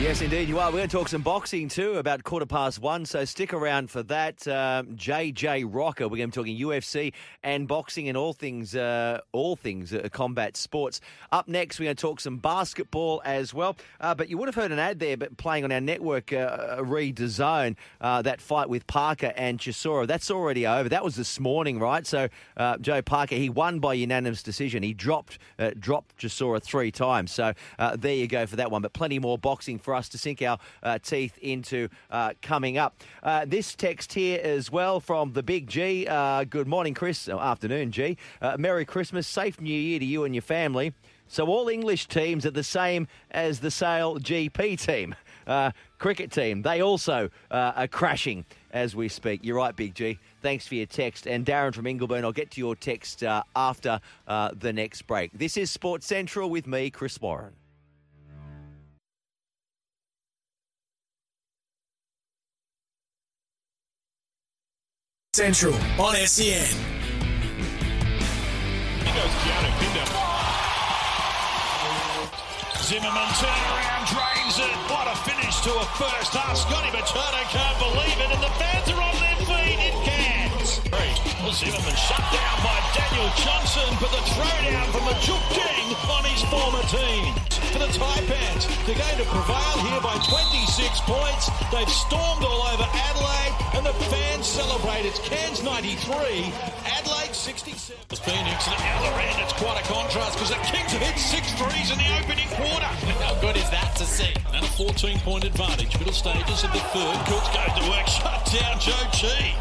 Yes, indeed, you are. We're going to talk some boxing too about quarter past one, so stick around for that. Um, JJ Rocker, we're going to be talking UFC and boxing and all things, uh, all things uh, combat sports. Up next, we're going to talk some basketball as well. Uh, but you would have heard an ad there, but playing on our network, uh, Redazone, uh, that fight with Parker and Chisora. That's already over. That was this morning, right? So uh, Joe Parker, he won by unanimous decision. He dropped uh, dropped Chisora three times. So there you go for that one. But plenty more boxing for us to sink our uh, teeth into uh, coming up. Uh, this text here as well from the Big G. Uh, good morning, Chris. Oh, afternoon, G. Merry Christmas. Safe New Year to you and your family. So all English teams are the same as the Sail GP team. Uh, cricket team, they also uh, are crashing as we speak. You're right, Big G. Thanks for your text. And Darren from Ingleburn, I'll get to your text uh, after the next break. This is Sports Central with me, Chris Warren. Central on SEN. Zimmerman turnaround, drains it. What a finish to a first half. Scotty Machado can't believe it, and the fans are on Zimmerman shut down by Daniel Johnson, but the throwdown from the Juk King on his former team. For the Taipans, they're going to prevail here by 26 points. They've stormed all over Adelaide, and the fans celebrate. It's Cairns 93, Adelaide 67. Phoenix at the other end, it's quite a contrast because the Kings have hit six threes in the opening quarter. How good is that to see? And a 14 point advantage. Middle stages of the third. Cooks goes to work, shut down Joe Chi.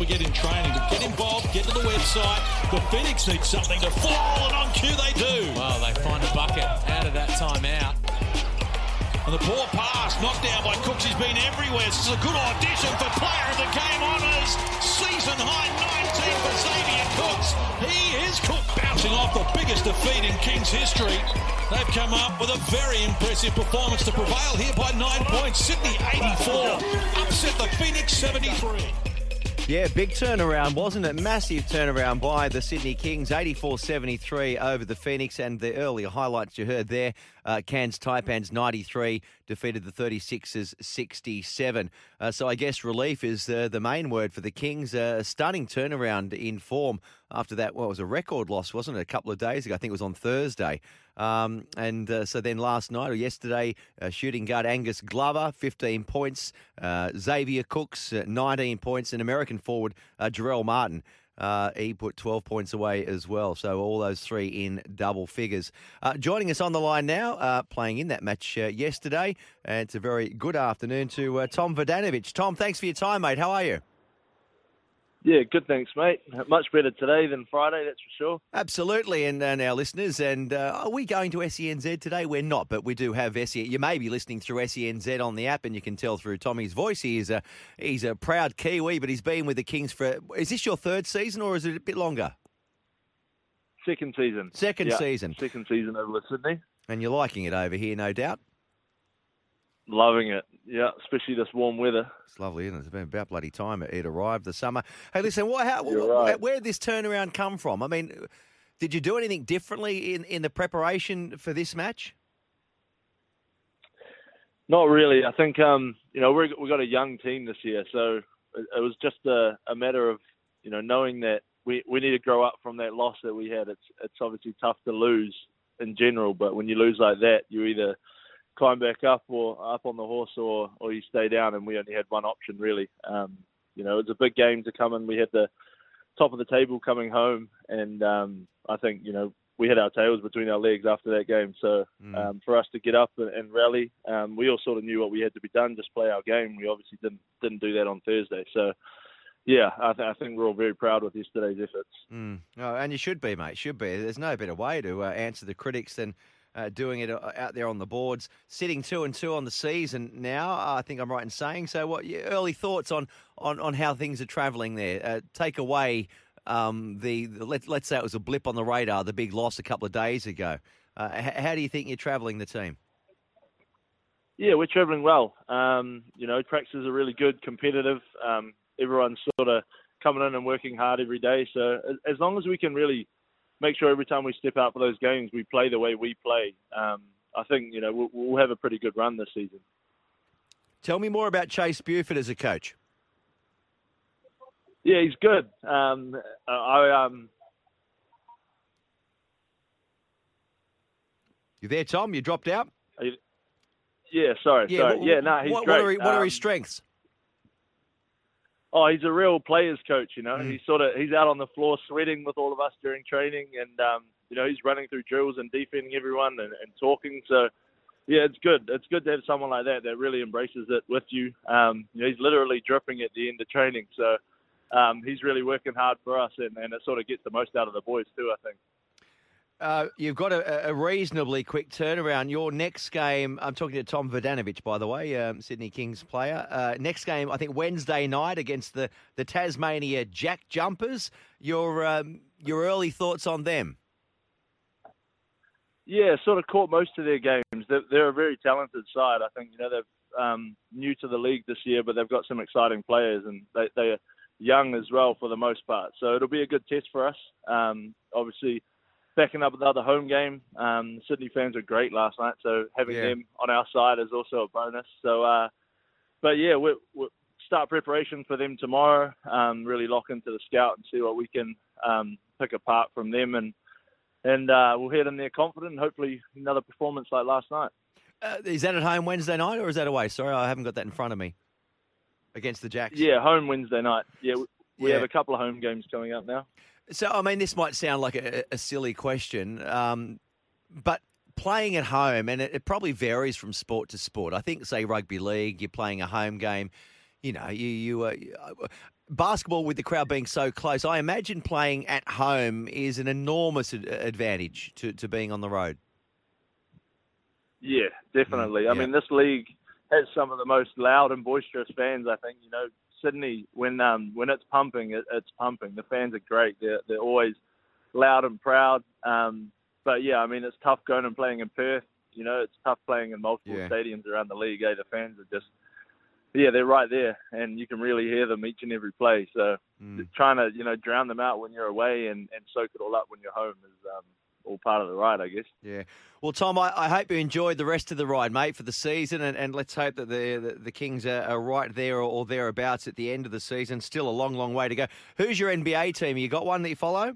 We get in training get involved, get to the website. The Phoenix need something to fall, and on cue they do. Well, they find a bucket out of that timeout. And the poor pass knocked down by Cooks. He's been everywhere. This is a good audition for player of the game honours. Season high 19 for Xavier Cooks. He is Cook bouncing off the biggest defeat in Kings history. They've come up with a very impressive performance to prevail here by nine points. Sydney 84. Upset the Phoenix 73. Yeah, big turnaround, wasn't it? Massive turnaround by the Sydney Kings, 84-73 over the Phoenix. And the earlier highlights you heard there, uh, Cairns Taipans 93 defeated the 36ers 67. Uh, so I guess relief is uh, the main word for the Kings. a stunning turnaround in form after that, well, it was a record loss, wasn't it, a couple of days ago? I think it was on Thursday. Um, and uh, so then last night or yesterday, uh, shooting guard Angus Glover, 15 points. Uh, Xavier Cooks, uh, 19 points. And American forward uh, Jarell Martin. Uh, he put 12 points away as well. So all those three in double figures. Uh, joining us on the line now, uh, playing in that match yesterday. it's a very good afternoon to Tom Vodanovich. Tom, thanks for your time, mate. How are you? Yeah, good. Thanks, mate. Much better today than Friday, that's for sure. Absolutely, and, and our listeners. And uh, are we going to SENZ today? We're not, but we do have SEN. You may be listening through SENZ on the app, and you can tell through Tommy's voice. He is a he's a proud Kiwi, but he's been with the Kings for. Is this your third season, or is it a bit longer? Second season. Second season. Second season over with Sydney. And you're liking it over here, no doubt. Loving it, yeah, especially this warm weather. It's lovely, isn't it? It's been about bloody time it arrived the summer. Hey, listen, what, how, right. where did this turnaround come from? I mean, did you do anything differently in, in the preparation for this match? Not really. I think um, you know we we got a young team this year, so it, it was just a, a matter of you know knowing that we we need to grow up from that loss that we had. It's it's obviously tough to lose in general, but when you lose like that, you either climb back up or up on the horse or or you stay down and we only had one option really um you know it was a big game to come in we had the top of the table coming home and um i think you know we had our tails between our legs after that game so mm. um for us to get up and, and rally um we all sort of knew what we had to be done just play our game we obviously didn't didn't do that on thursday so yeah, I, th- I, think we're all very proud with yesterday's efforts. Mm. Oh, and you should be, mate. Should be. There's no better way to uh, answer the critics than uh, doing it uh, out there on the boards, sitting two and two on the season now. I think I'm right in saying so. What your early thoughts on on, on how things are travelling there? Uh, take away um, the, the let, let's say it was a blip on the radar, the big loss a couple of days ago. Uh, h- how do you think you're travelling the team? Yeah, we're travelling well. Um, you know, practices are really good, competitive. Um, everyone's sort of coming in and working hard every day. So as long as we can really make sure every time we step out for those games, we play the way we play. Um, I think you know we'll, we'll, have a pretty good run this season. Tell me more about Chase Buford as a coach. Yeah, he's good. Um, I um. You there, Tom? You dropped out. You... yeah, sorry, yeah, sorry. What, yeah, no, he's what, great. What are, what are his um, strengths? Oh, he's a real players coach. You know, mm. he's sort of he's out on the floor sweating with all of us during training, and um, you know he's running through drills and defending everyone and, and talking. So yeah, it's good. It's good to have someone like that that really embraces it with you. Um, you know, he's literally dripping at the end of training, so um, he's really working hard for us, and, and it sort of gets the most out of the boys too. I think. Uh, you've got a, a, reasonably quick turnaround. Your next game, I'm talking to Tom Vodanovich, by the way, um, Sydney Kings player. Uh, next game, I think Wednesday night against the, the Tasmania Jack Jumpers. Your um, your early thoughts on them? Yeah, sort of caught most of their games. They're, they're a very talented side. I think you know they're um, new to the league this year, but they've got some exciting players, and they, they're young as well for the most part. So it'll be a good test for us. Um, obviously backing up another home game. Um, Sydney fans were great last night, so having yeah. them on our side is also a bonus. So, uh, but yeah, we we start preparation for them tomorrow. Um, really lock into the scout and see what we can um, pick apart from them, and and uh, we'll head in there confident. and Hopefully, another performance like last night. Uh, is that at home Wednesday night or is that away? Sorry, I haven't got that in front of me. Against the Jacks. Yeah, home Wednesday night. Yeah, we, we Yeah. have a couple of home games coming up now. So, I mean, this might sound like a, a silly question, um, but playing at home, and it, it probably varies from sport to sport. I think, say, rugby league, you're playing a home game. You know, you you uh, basketball with the crowd being so close. I imagine playing at home is an enormous ad- advantage to, to being on the road. Yeah, definitely. I yeah. mean, this league has some of the most loud and boisterous fans. I think you know Sydney when um when it's pumping, it, it's pumping. The fans are great. They're they're always loud and proud. Um, but yeah, I mean, it's tough going and playing in Perth. You know, it's tough playing in multiple Yeah. stadiums around the league. Eh? The fans are just yeah, they're right there, and you can really hear them each and every play. So Mm. trying to you know drown them out when you're away and, and soak it all up when you're home is um, all part of the ride, I guess. Yeah. Well, Tom, I, I hope you enjoyed the rest of the ride, mate, for the season, and, and let's hope that the the, the Kings are, are right there or, or thereabouts at the end of the season. Still a long, long way to go. Who's your NBA team? You got one that you follow?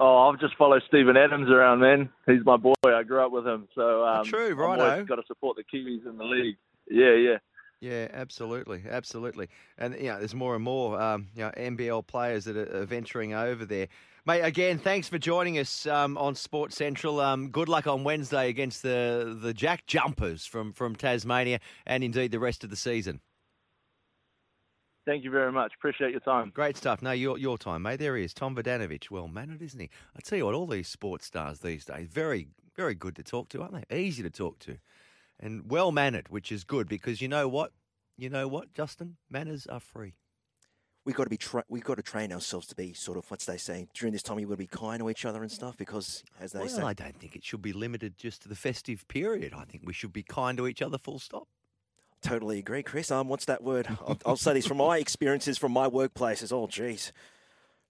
Oh, I've just followed Steven Adams around, man. He's my boy. I grew up with him, so um, true, I've got to support the Kiwis in the league. Yeah, yeah. Yeah, absolutely, absolutely. And you know, there's more and more um, you know NBL players that are, venturing over there. Mate, again, thanks for joining us um, on Sports Central. Um, good luck on Wednesday against the the Jack Jumpers from from Tasmania, and indeed the rest of the season. Thank you very much. Appreciate your time. Great stuff. No, your your time, mate. There he is, Tom Vodanovich. Well mannered, isn't he? I tell you what, all these sports stars these days, very very good to talk to, aren't they? Easy to talk to, and well mannered, which is good because you know what, you know what, Justin, manners are free. We got to be tra- we got to train ourselves to be sort of what's they say during this time. You got to be kind to each other and stuff because, as they well, say, I don't think it should be limited just to the festive period. I think we should be kind to each other, full stop. totally agree, Chris. Um, what's that word? I'll, I'll say this from my experiences from my workplaces. Oh, geez.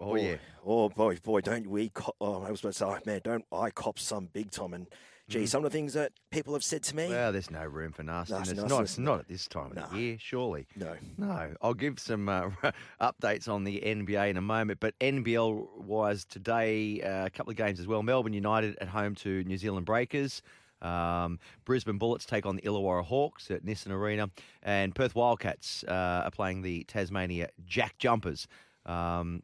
Oh, yeah. Oh boy, boy, don't we? Co- oh, I was about to say, oh, man, don't I cop some big time? And gee, some of the things that people have said to me. Mm-hmm. Well, there's no room for nastiness. Not, it's not at this time of No. the year, surely. No. No. I'll give some uh, updates on the NBA in a moment, but NBL wise today, uh, a couple of games as well. Melbourne United at home to New Zealand Breakers. Um, Brisbane Bullets take on the Illawarra Hawks at Nissan Arena, and Perth Wildcats uh, are playing the Tasmania Jack Jumpers. Um,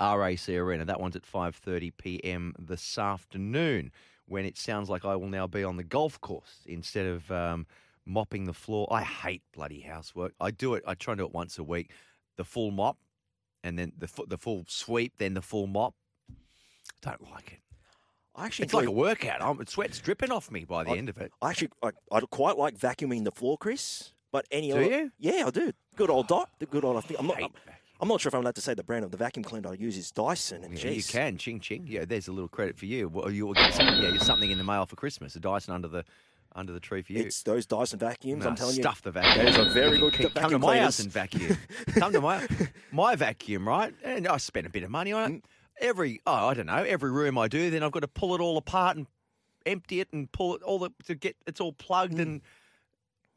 RAC Arena. That one's at 5:30 p.m. this afternoon. When it sounds like I will now be on the golf course instead of um, mopping the floor. I hate bloody housework. I do it. I try and do it once a week. The full mop, and then the the full sweep, then the full mop. I Don't like it. I actually It's like a workout. I'm, sweat's dripping off me by the I- end of it. I actually, I, I quite like vacuuming the floor, Chris. But any Do other, you? Yeah, I do. Good old dot. The good old. I think I'm not. I'm, I'm not sure if I'm allowed to say the brand of the vacuum cleaner I use is Dyson. And Yeah, you geez, can. Ching ching. Yeah, there's a little credit for you. Well, you'll get something, yeah, you're something in the mail for Christmas. A Dyson under the under the tree for you. It's those Dyson vacuums. I'm No, telling you, stuff the vacuum. Those are very good Come vacuum to my house and vacuum. Come to my my vacuum, right? And I spend a bit of money on it. Mm. Every oh, I don't know, every room I do, then I've got to pull it all apart and empty it and pull it all the, to get it's all plugged mm. and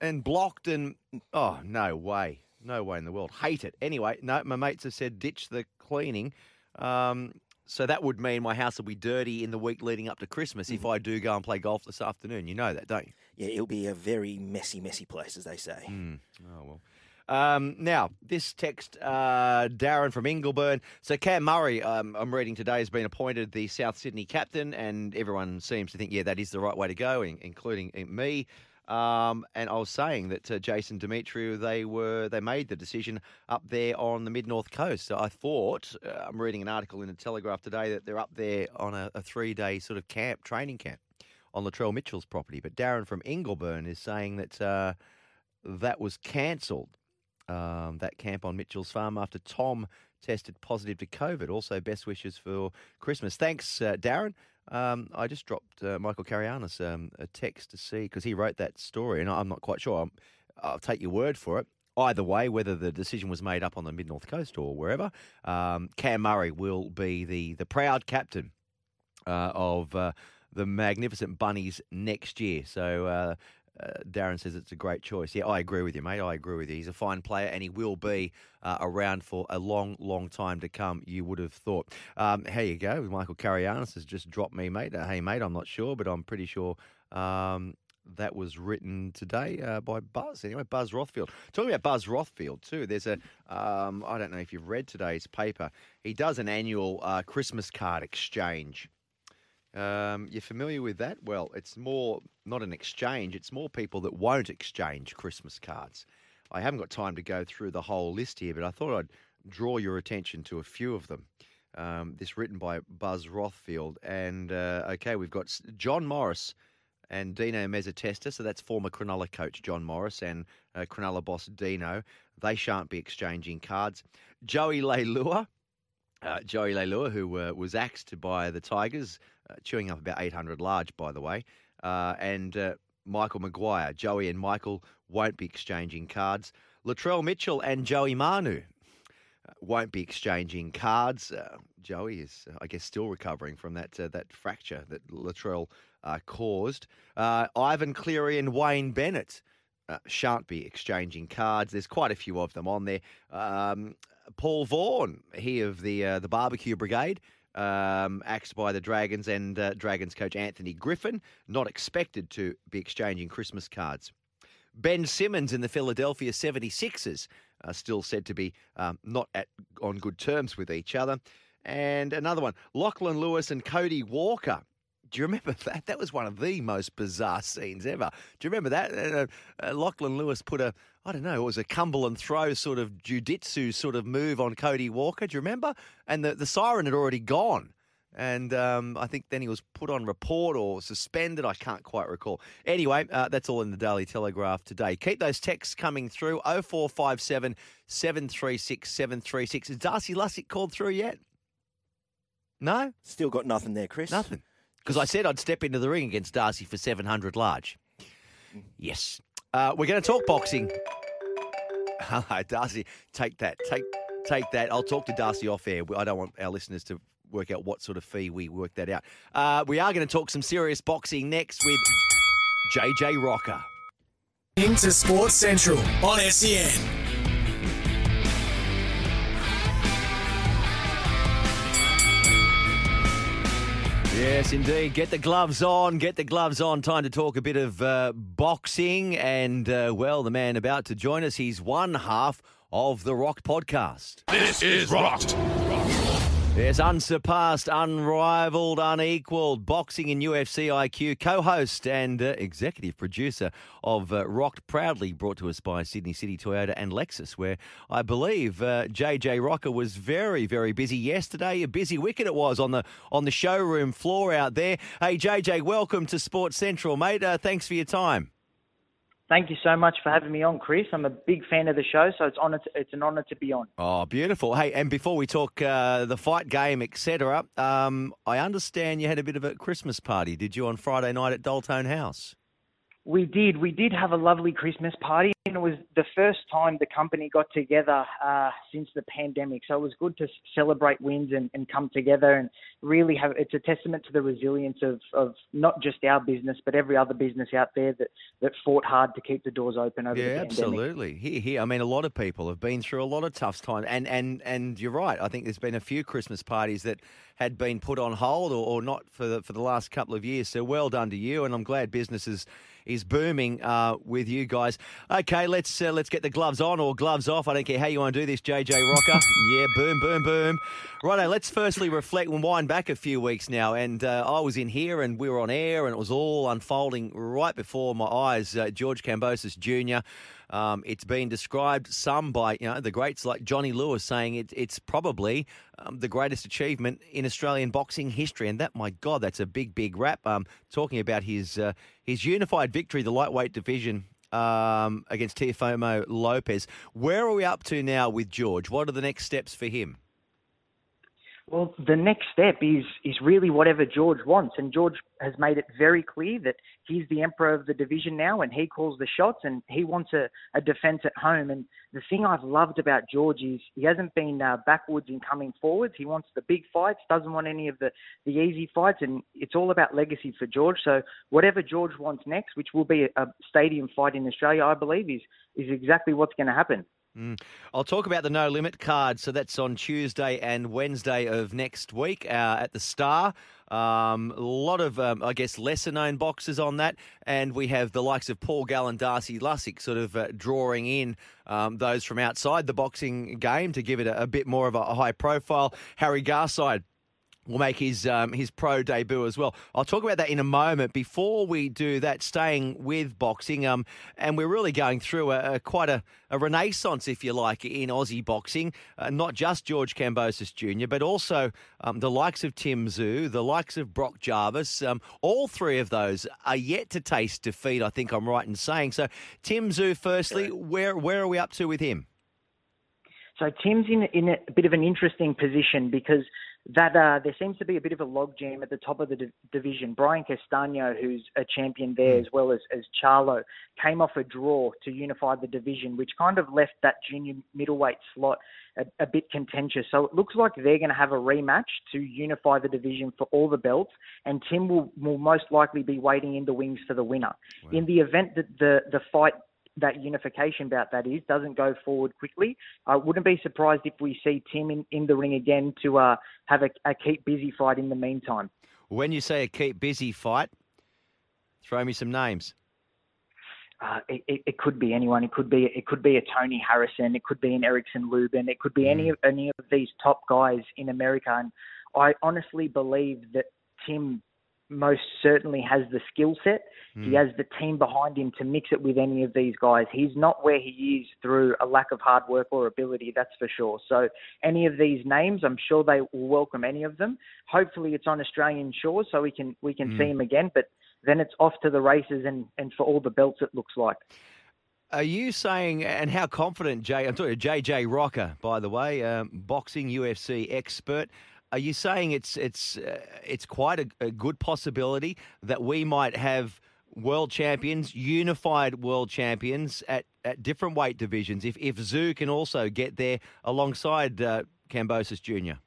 and blocked and oh no way, no way in the world. Hate it. Anyway, no, my mates have said ditch the cleaning. Um, so that would mean my house will be dirty in the week leading up to Christmas if I do go and play golf this afternoon. You know that, don't you? Yeah, it'll be a very messy, messy place, as they say. Oh well. Um, now, this text, uh, Darren from Ingleburn. So, Cam Murray, um, I'm reading today, has been appointed the South Sydney captain, and everyone seems to think, yeah, that is the right way to go, in- including uh, me. Um, and I was saying that uh, Jason Demetriou, they were they made the decision up there on the mid north coast. So I thought uh, I'm reading an article in the Telegraph today that they're up there on a, a three day sort of camp training camp on Latrell Mitchell's property. But Darren from Ingleburn is saying that uh, that was cancelled. Um, that camp on Mitchell's farm after Tom tested positive to COVID. Also, best wishes for Christmas. Thanks, uh, Darren. Um, I just dropped uh, Michael Carayannis um, a text to see because he wrote that story, and I'm not quite sure. I'm, I'll take your word for it. Either way, whether the decision was made up on the mid north coast or wherever, um, Cam Murray will be the the proud captain uh, of uh, the magnificent bunnies next year. So. Uh, uh, Darren says it's a great choice. Yeah, I agree with you, mate. I agree with you. He's a fine player, and he will be uh, around for a long, long time to come. You would have thought. Um, here you go. Michael Carayannis has just dropped me, mate. Uh, hey, mate, I'm not sure, but I'm pretty sure um, that was written today uh, by Buzz. Anyway, Buzz Rothfield. Talking about Buzz Rothfield too. There's a um, I don't know if you've read today's paper. He does an annual uh, Christmas card exchange. Um, you're familiar with that? Well, it's more not an exchange, it's more people that won't exchange Christmas cards. I haven't got time to go through the whole list here, but I thought I'd draw your attention to a few of them. Um, this written by Buzz Rothfield. And uh, okay, we've got John Morris and Dino Mezzatesta. So that's former Cronulla coach John Morris and uh, Cronulla boss Dino. They shan't be exchanging cards. Joey Leilua. Uh, Joey Leilua, who uh, was axed by the Tigers, uh, chewing up about 800 large, by the way, uh, and uh, Michael Maguire. Joey and Michael won't be exchanging cards. Latrell Mitchell and Joey Manu uh, won't be exchanging cards. Joey is, I guess, still recovering from that that fracture that Latrell caused. Ivan Cleary and Wayne Bennett uh, shan't be exchanging cards. There's quite a few of them on there. Um, Paul Vaughan, he of the uh, the Barbecue Brigade, um, axed by the Dragons and uh, Dragons coach Anthony Griffin, not expected to be exchanging Christmas cards. Ben Simmons in the Philadelphia 76ers are still said to be um, not at on good terms with each other. And another one, Lachlan Lewis and Cody Walker. Do you remember that? That was one of the most bizarre scenes ever. Do you remember that? Uh, uh, Lachlan Lewis put a, I don't know, it was a Cumberland throw sort of jujitsu sort of move on Cody Walker. Do you remember? And the, the siren had already gone. And um, I think then he was put on report or suspended. I can't quite recall. Anyway, uh, that's all in the Daily Telegraph today. Keep those texts coming through 0457 736 736. Is Darcy Lussick called through yet? No? Still got nothing there, Chris. Nothing. Because I said I'd step into the ring against Darcy for 700 large. Yes. Uh, we're going to talk boxing. Hello, Darcy. Take that. Take take that. I'll talk to Darcy off air. I don't want our listeners to work out what sort of fee we work that out. Uh, we are going to talk some serious boxing next with JJ Rocker. Into Sports Central on SEN. Yes, indeed. Get the gloves on. Get the gloves on. Time to talk a bit of uh, boxing. And, uh, well, the man about to join us, he's one half of the Rocked podcast. This is Rocked. Yes, unsurpassed, unrivaled, unequaled boxing and UFC IQ co-host and uh, executive producer of uh, Rocked, proudly brought to us by Sydney City Toyota and Lexus, where I believe uh, JJ Rocker was very, very busy yesterday. A busy wicket it was on the on the showroom floor out there. Hey JJ, welcome to Sports Central, mate. Uh, thanks for your time. Thank you so much for having me on, Chris. I'm a big fan of the show, so it's honor. To, it's an honour to be on. Oh, beautiful. Hey, and before we talk uh, the fight game, etc., um, I understand you had a bit of a Christmas party, did you, on Friday night at Doltone House? We did. We did have a lovely Christmas party, and it was the first time the company got together uh, since the pandemic. So it was good to celebrate wins and, and come together and really have. It's a testament to the resilience of, of not just our business, but every other business out there that, that fought hard to keep the doors open over yeah, the pandemic. absolutely. Here, here. I mean, a lot of people have been through a lot of tough times, and and and you're right. I think there's been a few Christmas parties that had been put on hold or, or not for the for the last couple of years. So well done to you, and I'm glad businesses is booming uh, with you guys. Okay, let's uh, let's get the gloves on or gloves off. I don't care how you want to do this, JJ Rocker. yeah, boom, boom, boom. Righto, let's firstly reflect and wind back a few weeks now. And uh, I was in here and we were on air and it was all unfolding right before my eyes. Uh, George Kambosos Jr. Um, it's been described some by you know the greats like Johnny Lewis saying it, it's probably um, the greatest achievement in Australian boxing history, and that my God, that's a big, big rap. Um, talking about his uh, his unified victory, the lightweight division. Um, against Teofimo Lopez. Where are we up to now with George? What are the next steps for him? Well, the next step is is really whatever George wants, and George has made it very clear that he's the emperor of the division now, and he calls the shots, and he wants a, a defence at home. And the thing I've loved about George is he hasn't been uh, backwards in coming forwards. He wants the big fights, doesn't want any of the the easy fights, and it's all about legacy for George. So whatever George wants next, which will be a, a stadium fight in Australia, I believe, is is exactly what's going to happen. Mm. I'll talk about the no limit card. So that's on Tuesday and Wednesday of next week uh, at the Star. Um, a lot of, um, I guess, lesser known boxers on that. And we have the likes of Paul Gallen, Darcy Lussick sort of uh, drawing in um, those from outside the boxing game to give it a, a bit more of a high profile. Harry Garside will make his um, his pro debut as well. I'll talk about that in a moment. Before we do that, staying with boxing, um, and we're really going through a, a quite a, a, renaissance, if you like, in Aussie boxing. Uh, not just George Kambosos Jr., but also um, the likes of Tim Tszyu, the likes of Brock Jarvis. Um, all three of those are yet to taste defeat. I think I'm right in saying so. Tim Tszyu, firstly, where where are we up to with him? So Tim's in in a bit of an interesting position because that uh, there seems to be a bit of a logjam at the top of the di- division. Brian Castano, who's a champion there, as well as, as Charlo, came off a draw to unify the division, which kind of left that junior middleweight slot a, a bit contentious. So it looks like they're going to have a rematch to unify the division for all the belts, and Tim will, will most likely be waiting in the wings for the winner. Wow. In the event that the, the fight that unification bout that is doesn't go forward quickly. I wouldn't be surprised if we see Tim in, in the ring again to uh, have a, a keep busy fight in the meantime. When you say a keep busy fight, throw me some names. Uh, it, it, could be anyone. It could be it could be a Tony Harrison. It could be an Erickson Lubin. It could be mm. any of any of these top guys in America. And I honestly believe that Tim most certainly has the skill set. Mm. He hmm. has the team behind him to mix it with any of these guys. He's not where he is through a lack of hard work or ability, that's for sure. So, any of these names, I'm sure they will welcome any of them. Hopefully, it's on Australian shores so we can we can mm. see him again. But then it's off to the races and, and for all the belts, it looks like. Are you saying, and how confident, Jay? I'm talking to JJ Rocker, by the way, um, boxing UFC expert. Are you saying it's it's uh, it's quite a, a, good possibility that we might have world champions, unified world champions at, at different weight divisions? If if Tszyu can also get there alongside uh, Kambosos Jr.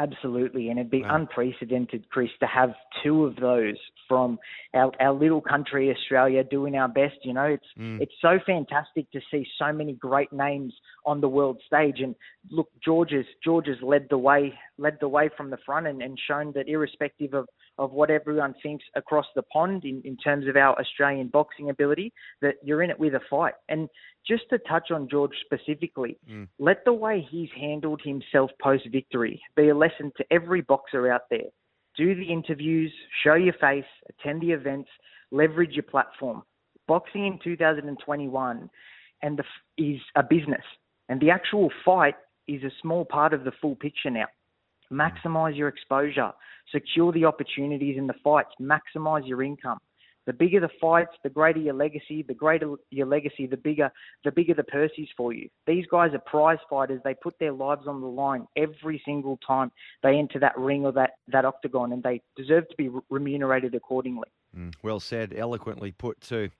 Absolutely, and it'd be wow. unprecedented, Chris, to have two of those from our, our little country, Australia, doing our best. You know, it's mm. it's so fantastic to see so many great names on the world stage. And look, George's George's led the way, led the way from the front, and, and shown that irrespective of of what everyone thinks across the pond in, in terms of our Australian boxing ability, that you're in it with a fight. And just to touch on George specifically, mm. let the way he's handled himself post victory be a lesson to every boxer out there. Do the interviews, show your face, attend the events, leverage your platform. Boxing in 2021 and the, is a business, and the actual fight is a small part of the full picture now. Maximize your exposure, secure the opportunities in the fights, maximize your income. The bigger the fights, the greater your legacy. The greater your legacy, the bigger the bigger the purses for you. These guys are prize fighters. They put their lives on the line every single time they enter that ring or that, that octagon, and they deserve to be remunerated accordingly. Mm, well said, eloquently put too.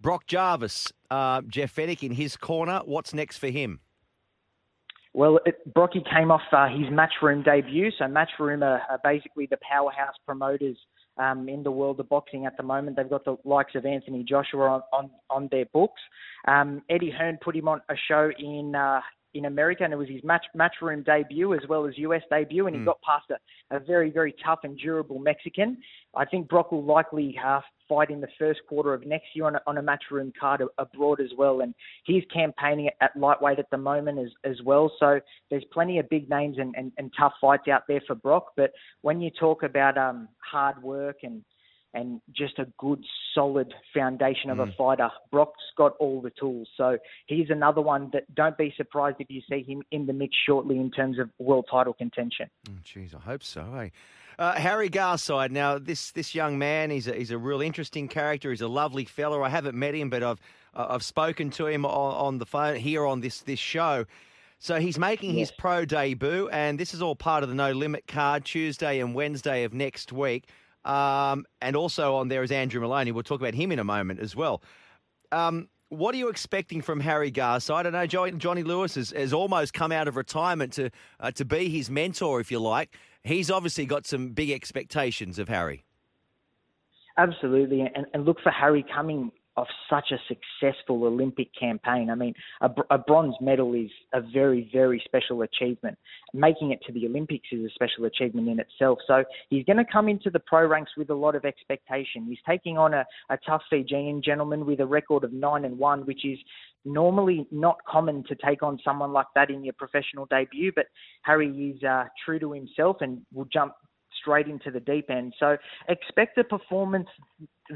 Brock Jarvis, uh, Jeff Fenech in his corner. What's next for him? Well, it, Brocky came off uh, his Matchroom debut. So Matchroom are, are basically the powerhouse promoters um, in the world of boxing at the moment. They've got the likes of Anthony Joshua on on, on their books. Um, Eddie Hearn put him on a show in uh, in America, and it was his match matchroom debut as well as US debut, and he mm. got past a, a very very tough and durable Mexican. I think Brock will likely uh, fight in the first quarter of next year on a, on a matchroom card abroad as well, and he's campaigning at lightweight at the moment as as well. So there's plenty of big names and, and, and tough fights out there for Brock. But when you talk about um, hard work and and just a good, solid foundation of mm. a fighter. Brock's got all the tools. So he's another one that don't be surprised if you see him in the mix shortly in terms of world title contention. Jeez, oh, I hope so. Hey. Uh, Harry Garside. Now, this this young man, he's a, he's a real interesting character. He's a lovely fella. I haven't met him, but I've uh, I've spoken to him on, on the phone here on this this show. So he's making yes. his pro debut, and this is all part of the No Limit card Tuesday and Wednesday of next week. Um, and also on there is Andrew Maloney. We'll talk about him in a moment as well. Um, what are you expecting from Harry Garside? I don't know Johnny Lewis has, has almost come out of retirement to uh, to be his mentor, if you like. He's obviously got some big expectations of Harry. Absolutely, and, and look for Harry coming of such a successful Olympic campaign. I mean, a, a, bronze medal is a very, very special achievement. Making it to the Olympics is a special achievement in itself. So he's going to come into the pro ranks with a lot of expectation. He's taking on a, a tough Fijian gentleman with a record of nine and one, which is normally not common to take on someone like that in your professional debut. But Harry is uh, true to himself and will jump straight into the deep end. So expect a performance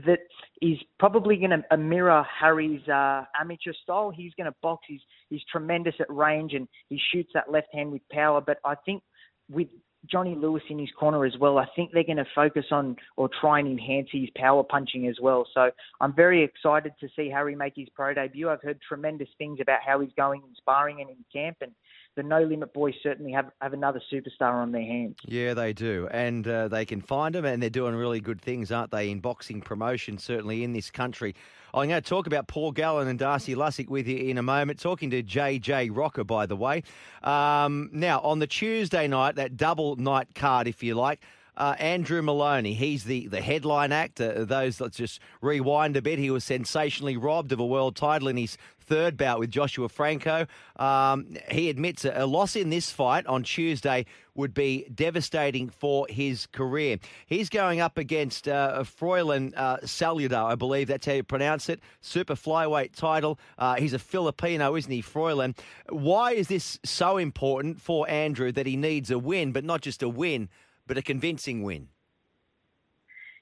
that is probably going to mirror Harry's uh, amateur style. He's going to box. He's he's tremendous at range and he shoots that left hand with power. But I think with Johnny Lewis in his corner as well, I think they're going to focus on or try and enhance his power punching as well. So I'm very excited to see Harry make his pro debut. I've heard tremendous things about how he's going in sparring and in camp, and the No Limit boys certainly have, have another superstar on their hands. Yeah, they do. And uh, they can find them, and they're doing really good things, aren't they, in boxing promotion, certainly in this country. I'm going to talk about Paul Gallen and Darcy Lussick with you in a moment. Talking to JJ Rocker, by the way. Um, now, on the Tuesday night, that double night card, if you like, uh, Andrew Maloney. he's the, the headline act. Uh, those, let's just rewind a bit. He was sensationally robbed of a world title in his third bout with Joshua Franco. Um, he admits a, a loss in this fight on Tuesday would be devastating for his career. He's going up against uh, Froilan uh, I believe that's how you pronounce it. Super flyweight title. Uh, he's a Filipino, isn't he, Froilan? Why is this so important for Andrew that he needs a win, but not just a win, but a convincing win?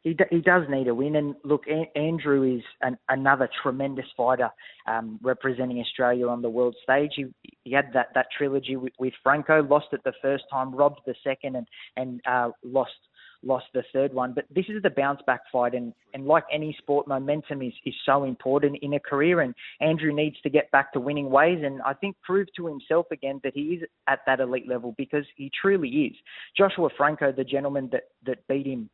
he he does need a win. And look, a- Andrew is an, another tremendous fighter, um, representing Australia on the world stage. He he had that that trilogy with, with Franco, lost it the first time, robbed the second, and and uh, lost lost the third one. But this is the bounce back fight, and, and like any sport, momentum is, is so important in a career. And Andrew needs to get back to winning ways, and I think prove to himself again that he is at that elite level because he truly is. Joshua Franco, the gentleman that that beat him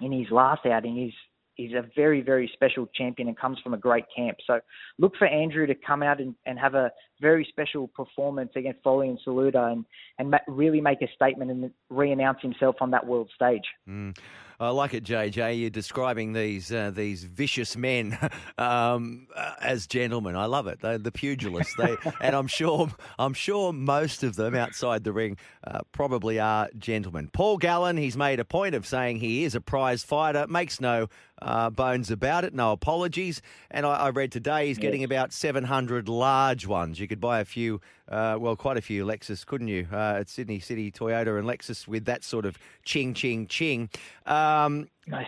in his last outing is is a very, very special champion and comes from a great camp. So look for Andrew to come out and, and have a very special performance against Froilan Saludar and, and really make a statement and re-announce himself on that world stage. Mm. I like it, JJ. You're describing these uh, these vicious men um, uh, as gentlemen. I love it. They're the pugilists. They, and I'm sure I'm sure most of them outside the ring uh, probably are gentlemen. Paul Gallen, he's made a point of saying he is a prize fighter. Makes no uh, bones about it. No apologies. And I, I read today he's yes. getting about 700 large ones. You could buy a few, uh, well, quite a few Lexus, couldn't you? Uh, at Sydney City Toyota and Lexus with that sort of ching, ching, ching. Um, I,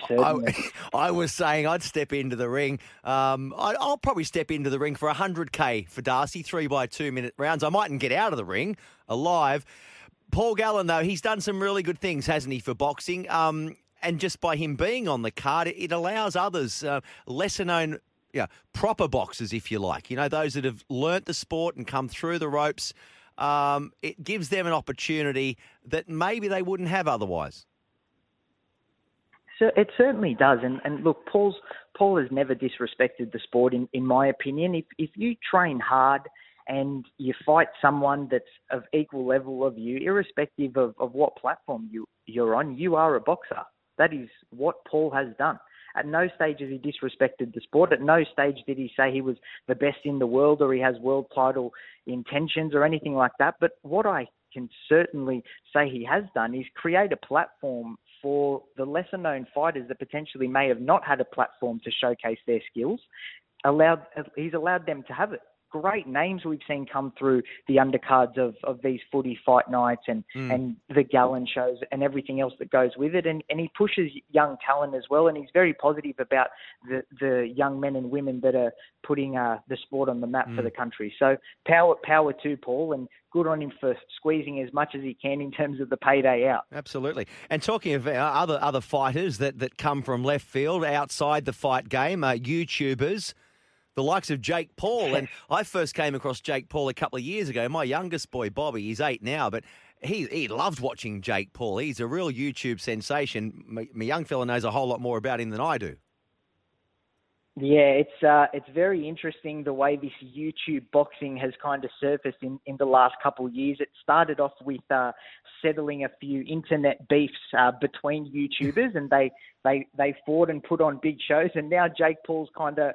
I, was saying I'd step into the ring. Um, I, will probably step into the ring for 100k for Darcy, three by two minute rounds. I mightn't get out of the ring alive. Paul Gallen, though, he's done some really good things, hasn't he, for boxing? Um, and just by him being on the card, it allows others, uh, lesser known, yeah, proper boxers, if you like, you know, those that have learnt the sport and come through the ropes. Um, it gives them an opportunity that maybe they wouldn't have otherwise. So it certainly does, and, and look, Paul's Paul has never disrespected the sport, in, in my opinion. If if you train hard and you fight someone that's of equal level of you, irrespective of, of what platform you, you're on, you are a boxer. That is what Paul has done. At no stage has he disrespected the sport. At no stage did he say he was the best in the world or he has world title intentions or anything like that. But what I can certainly say he has done is create a platform for the lesser known fighters that potentially may have not had a platform to showcase their skills. Allowed, he's allowed them to have it great names we've seen come through the undercards of, of these footy fight nights and, mm. and the Gallen shows and everything else that goes with it. And, and he pushes young talent as well. And he's very positive about the, the young men and women that are putting uh, the sport on the map mm. for the country. So power, power to Paul and good on him for squeezing as much as he can in terms of the payday out. Absolutely. And talking of uh, other other fighters that, that come from left field outside the fight game, uh, YouTubers the likes of Jake Paul. And I first came across Jake Paul a couple of years ago. My youngest boy, Bobby, he's eight now, but he he loved watching Jake Paul. He's a real YouTube sensation. My, my young fella knows a whole lot more about him than I do. Yeah, it's uh, it's very interesting the way this YouTube boxing has kind of surfaced in, in the last couple of years. It started off with uh, settling a few internet beefs uh, between YouTubers, and they, they they fought and put on big shows. And now Jake Paul's kind of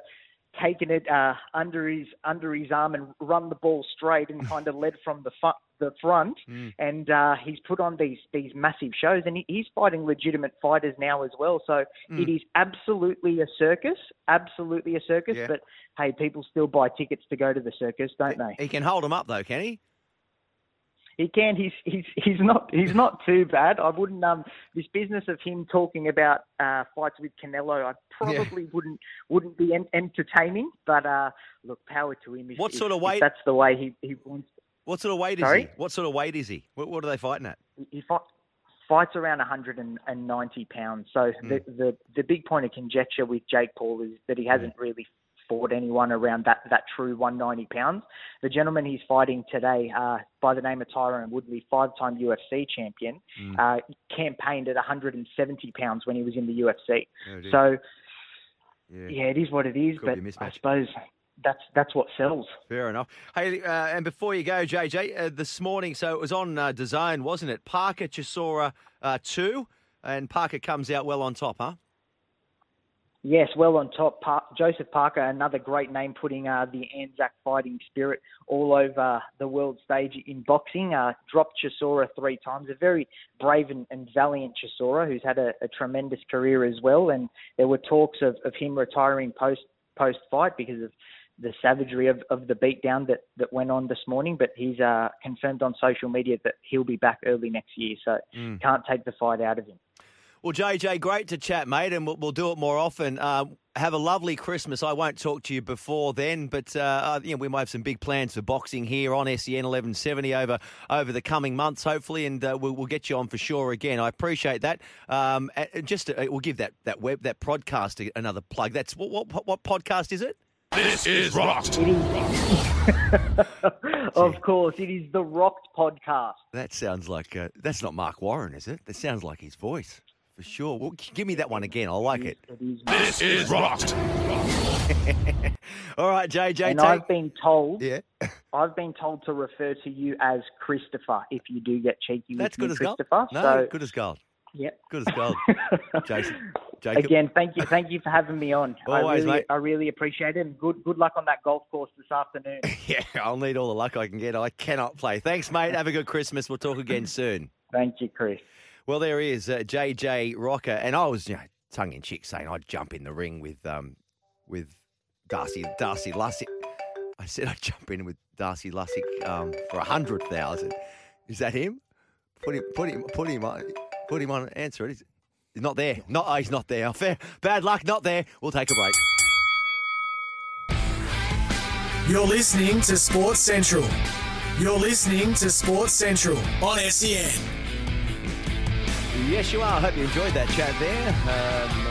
taken it uh, under his under his arm and run the ball straight and kind of led from the fu- the front. Mm. And uh, he's put on these these massive shows, and he, he's fighting legitimate fighters now as well. So mm. it is absolutely a circus, absolutely a circus. Yeah. But hey, people still buy tickets to go to the circus, don't they? He can hold them up though, can he? He can. He's he's he's not he's not too bad. I wouldn't um this business of him talking about uh, fights with Canelo. I probably yeah. wouldn't wouldn't be en- entertaining. But uh, look, power to him. If, what sort if, of weight? that's the way he he wants. What sort of weight is Sorry? he? What sort of weight is he? What, what are they fighting at? He, he fight, fights around 190 pounds. So Hmm. the, the the big point of conjecture with Jake Paul is that he hasn't really fought anyone around that that true 190 pounds. The gentleman he's fighting today, uh, by the name of Tyron Woodley, five-time UFC champion, Hmm. uh, campaigned at 170 pounds when he was in the UFC. Oh, so Yeah. yeah, it is what it is. Could but I suppose that's that's what sells. Fair enough. Hey, uh, and before you go, JJ, uh, this morning, so it was on uh, Design, wasn't it? Parker Chisora uh, 2, and Parker comes out well on top, huh? Yes, well on top. Par- Joseph Parker, another great name, putting uh, the Anzac fighting spirit all over the world stage in boxing. Uh, dropped Chisora three times. A very brave and, and valiant Chisora, who's had a, a tremendous career as well. And there were talks of, of him retiring post post fight because of the savagery of, of the beatdown that, that went on this morning. But he's uh, confirmed on social media that he'll be back early next year. So Mm. can't take the fight out of him. Well, JJ, great to chat, mate, and we'll, we'll do it more often. Uh, have a lovely Christmas. I won't talk to you before then, but uh, uh, you know, we might have some big plans for boxing here on SEN 1170 over over the coming months, hopefully, and uh, we'll, we'll get you on for sure again. I appreciate that. Um, just uh, we'll give that that web that podcast another plug. That's what what, what podcast is it? This is Rocked. of course, it is the Rocked podcast. That sounds like uh, that's not Mark Warren, is it? That sounds like his voice for sure. Well, give me that one again. I like it. This is Rocked. All right, JJ. and take- I've been told, yeah, I've been told to refer to you as Christopher if you do get cheeky with That's me, good as gold. No, so, good as gold. yeah. Good as gold. Jason, Jacob. Again, thank you, thank you for having me on. I Always, really, mate. I really appreciate it. And good, good luck on that golf course this afternoon. Yeah, I'll need all the luck I can get. I cannot play. Thanks, mate. Have a good Christmas. We'll talk again soon. Thank you, Chris. Well, there he is, uh, JJ Rocker, and I was, you know, tongue in cheek saying I'd jump in the ring with um with Darcy Darcy Lussick. I said I'd jump in with Darcy Lussick um, for a hundred thousand. Is that him? Put him, put him, put him on, put him on. Answer it. He's not there. Not, oh, he's not there. Fair, bad luck. Not there. We'll take a break. You're listening to Sports Central. You're listening to Sports Central on SEN. Yes, you are. I hope you enjoyed that chat there. Um,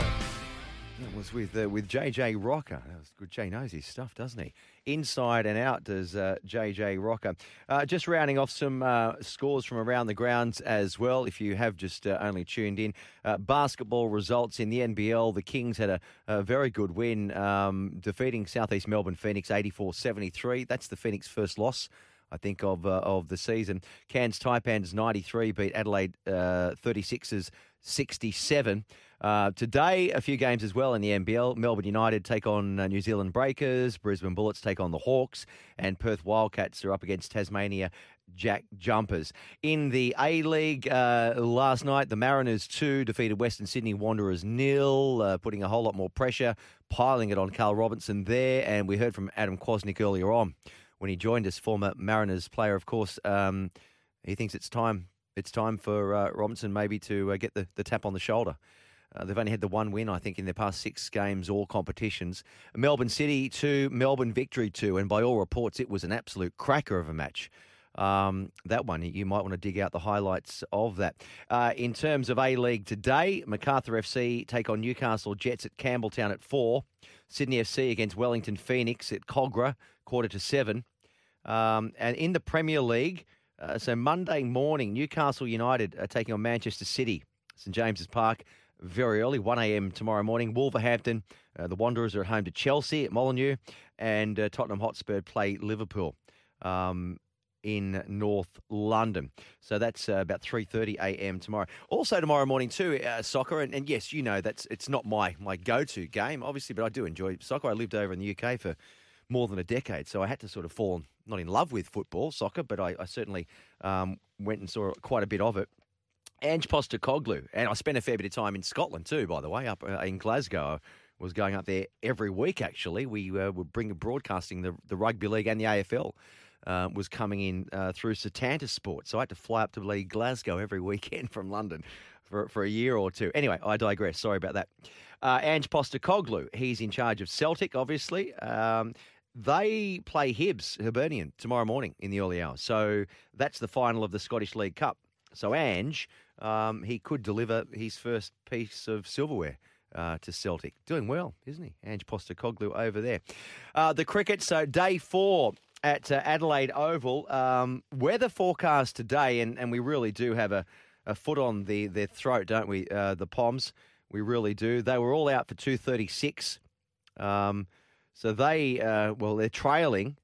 that was with uh, with JJ Rocker. That was good. Jay knows his stuff, doesn't he? Inside and out does uh, JJ Rocker. Uh, just rounding off some uh, scores from around the grounds as well. If you have just uh, only tuned in, uh, basketball results in the NBL. The Kings had a, a very good win, um, defeating Southeast Melbourne Phoenix 84-73. That's the Phoenix first loss. I think, of uh, of the season. Cairns Taipans 93 beat Adelaide uh, 36ers 67. Uh, today, a few games as well in the NBL. Melbourne United take on uh, New Zealand Breakers, Brisbane Bullets take on the Hawks, and Perth Wildcats are up against Tasmania Jack Jumpers. In the A League uh, last night, the Mariners 2 defeated Western Sydney Wanderers nil, uh, putting a whole lot more pressure, piling it on Carl Robinson there. And we heard from Adam Kwasnik earlier on when he joined us, former Mariners player, of course. Um, he thinks it's time. It's time for uh, Robinson maybe to uh, get the, the tap on the shoulder. Uh, they've only had the one win, I think, in their past six games, all competitions. Melbourne City two, Melbourne victory two, and by all reports, it was an absolute cracker of a match. Um, that one, you might want to dig out the highlights of that. Uh, in terms of A League today, Macarthur FC take on Newcastle Jets at Campbelltown at four. Sydney FC against Wellington Phoenix at Kogarah, quarter to seven. Um, and in the Premier League, uh, so Monday morning, Newcastle United are taking on Manchester City, St James's Park, very early, 1 a.m. tomorrow morning. Wolverhampton, uh, the Wanderers are at home to Chelsea at Molineux, and uh, Tottenham Hotspur play Liverpool. Um, in North London. So that's uh, about 3:30 a.m. tomorrow. Also tomorrow morning too, uh, soccer. And, and yes, you know that's it's not my my go-to game, obviously, but I do enjoy soccer. I lived over in the UK for more than a decade, so I had to sort of fall not in love with football, soccer, but I, I certainly um, went and saw quite a bit of it. Ange Postecoglou, and I spent a fair bit of time in Scotland too, by the way, up uh, in Glasgow. I was going up there every week. Actually, we uh, were bringing broadcasting the the rugby league and the AFL. Uh, was coming in uh, through Setanta Sport, so I had to fly up to Glasgow every weekend from London for for a year or two. Anyway, I digress. Sorry about that. Uh, Ange Postecoglou, he's in charge of Celtic, obviously. Um, they play Hibs, Hibernian, tomorrow morning in the early hours. So that's the final of the Scottish League Cup. So Ange, um, he could deliver his first piece of silverware. Uh, to Celtic. Doing well, isn't he? Ange Postecoglou over there. Uh, the cricket, so day four at uh, Adelaide Oval. Um, weather forecast today, and, and we really do have a, a foot on the, their throat, don't we? Uh, the Poms, we really do. They were all out for 236. Um, so they, uh, well, they're trailing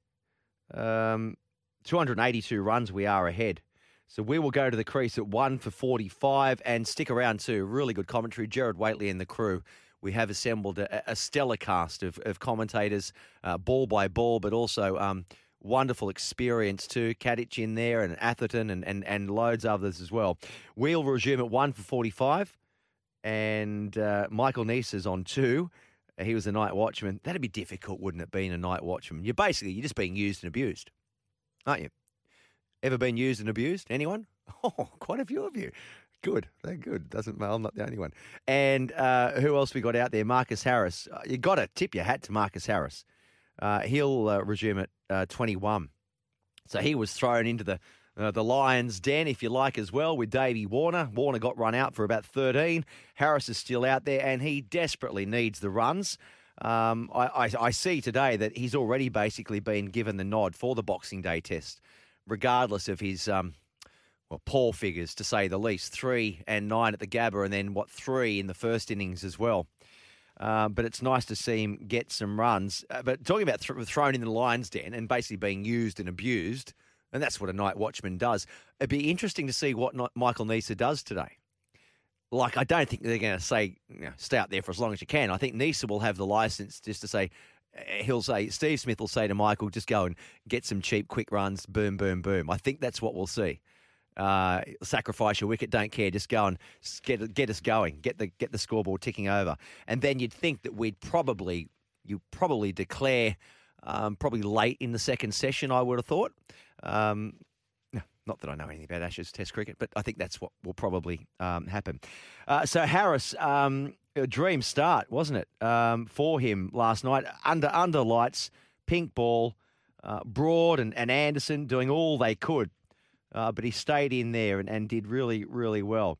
um, 282 runs. We are ahead. So we will go to the crease at one for 45 and stick around too. Really good commentary. Gerard Whateley and the crew. We have assembled a, a stellar cast of, of commentators, uh, ball by ball, but also um, wonderful experience too. Katich in there and Atherton and, and, and loads of others as well. We'll resume at one for 45 and uh, Michael Neser is on two. He was a night watchman. That'd be difficult, wouldn't it, being a night watchman? You're basically, you're just being used and abused, aren't you? Ever been used and abused? Anyone? Oh, quite a few of you. Good. They're good. Doesn't matter. I'm not the only one. And uh, who else we got out there? Marcus Harris. Uh, you got to tip your hat to Marcus Harris. Uh, he'll uh, resume at uh, 21. So he was thrown into the uh, the Lions' den, if you like, as well, with Davey Warner. Warner got run out for about 13. Harris is still out there, and he desperately needs the runs. Um, I, I, I see today that he's already basically been given the nod for the Boxing Day test regardless of his um, well, poor figures to say the least. Three and nine at the Gabba, and then what three in the first innings as well. Uh, but it's nice to see him get some runs. Uh, but talking about th- thrown in the lion's den and basically being used and abused, and that's what a night watchman does. It'd be interesting to see what Michael Neser does today. Like, I don't think they're going to say, you know, stay out there for as long as you can. I think Neser will have the license just to say, he'll say Steve Smith will say to Michael, just go and get some cheap quick runs, boom, boom, boom. I think that's what we'll see. Uh, sacrifice your wicket, don't care, just go and get get us going, get the get the scoreboard ticking over, and then you'd think that we'd probably you probably declare um, probably late in the second session. I would have thought. Um, not that I know anything about Ashes Test cricket, but I think that's what will probably um, happen. Uh, so Harris, um, a dream start, wasn't it, um, for him last night? Under under lights, pink ball, uh, Broad and, and Anderson doing all they could, uh, but he stayed in there and, and did really, really well.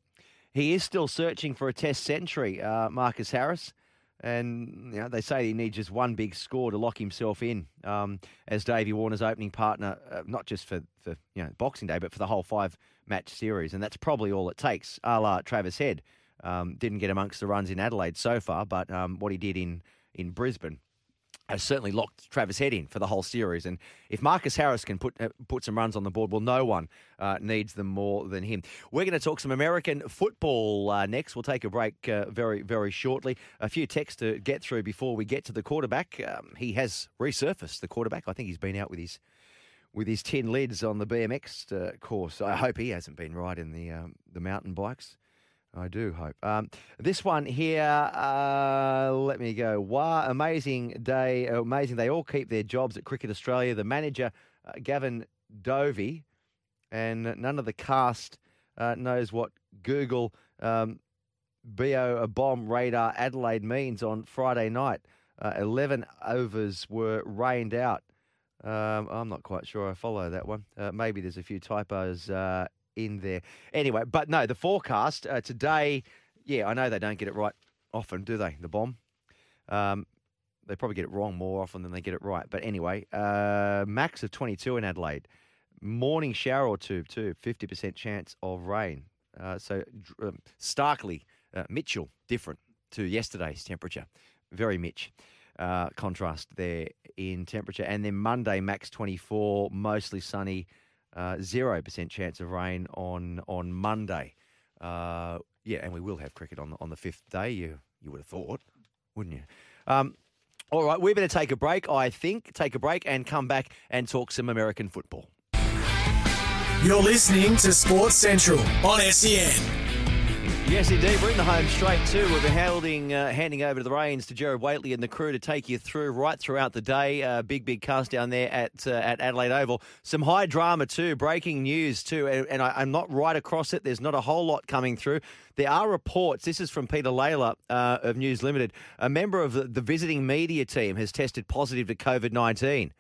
He is still searching for a Test century, uh, Marcus Harris. And you know, they say he needs just one big score to lock himself in um, as Davey Warner's opening partner, uh, not just for, for you know Boxing Day, but for the whole five match series. And that's probably all it takes, a la Travis Head. Um, didn't get amongst the runs in Adelaide so far, but um, what he did in, in Brisbane has certainly locked Travis Head in for the whole series. And if Marcus Harris can put uh, put some runs on the board, well, no one uh, needs them more than him. We're going to talk some American football uh, next. We'll take a break uh, very, very shortly. A few texts to get through before we get to the quarterback. Um, he has resurfaced, the quarterback. I think he's been out with his with his tin lids on the BMX uh, course. I hope he hasn't been riding the um, the mountain bikes. I do hope. Um, this one here, uh, let me go. Wow, amazing day. Amazing. They all keep their jobs at Cricket Australia. The manager, uh, Gavin Dovey, and none of the cast uh, knows what Google um, BO a bomb radar Adelaide means on Friday night. Uh, 11 overs were rained out. Um, I'm not quite sure I follow that one. Uh, maybe there's a few typos uh, in there. Anyway, but no, the forecast uh, today, yeah, I know they don't get it right often, do they? The bomb. Um, they probably get it wrong more often than they get it right. But anyway, uh, max of 22 in Adelaide. Morning shower or two, too. 50% chance of rain. Uh, so um, starkly, uh, Mitchell, different to yesterday's temperature. Very Mitch. Uh, contrast there in temperature. And then Monday, max 24, mostly sunny. Uh, zero percent chance of rain on on Monday. Uh, yeah, and we will have cricket on the, on the fifth day. You you would have thought, wouldn't you? Um, all right, we better take a break. I think take a break and come back and talk some American football. You're listening to Sports Central on SEN. Yes, indeed. We're in the home straight too. We'll be handing, uh, handing over to the reins to Gerard Whateley and the crew to take you through right throughout the day. Uh, big, big cast down there at uh, at Adelaide Oval. Some high drama too. Breaking news too, and, and I, am not right across it. There's not a whole lot coming through. There are reports. This is from Peter Lalor uh, of News Limited. A member of the, the visiting media team has tested positive to COVID nineteen.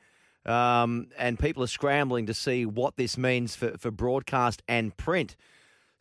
Um, and people are scrambling to see what this means for, for broadcast and print.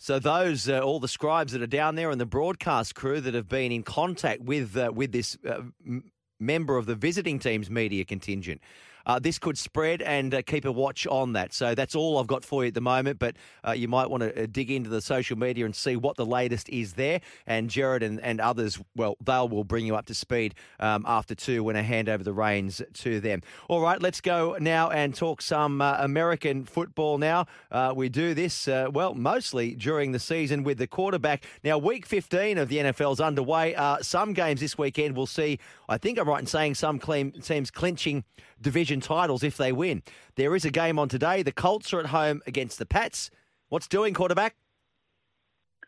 So those, uh, all the scribes that are down there and the broadcast crew that have been in contact with uh, with this uh, m- member of the visiting team's media contingent. Uh, this could spread and uh, keep a watch on that. So that's all I've got for you at the moment. But uh, you might want to uh, dig into the social media and see what the latest is there. And Gerard and, and others, well, they will bring you up to speed um, after two when I hand over the reins to them. All right, let's go now and talk some uh, American football now. Uh, we do this, well, mostly during the season with the quarterback. Now, week 15 of the NFL's underway. some games this weekend will see, I think I'm right in saying, some teams clinching division titles if they win. There is a game on today. The Colts are at home against the Pats. What's doing, quarterback?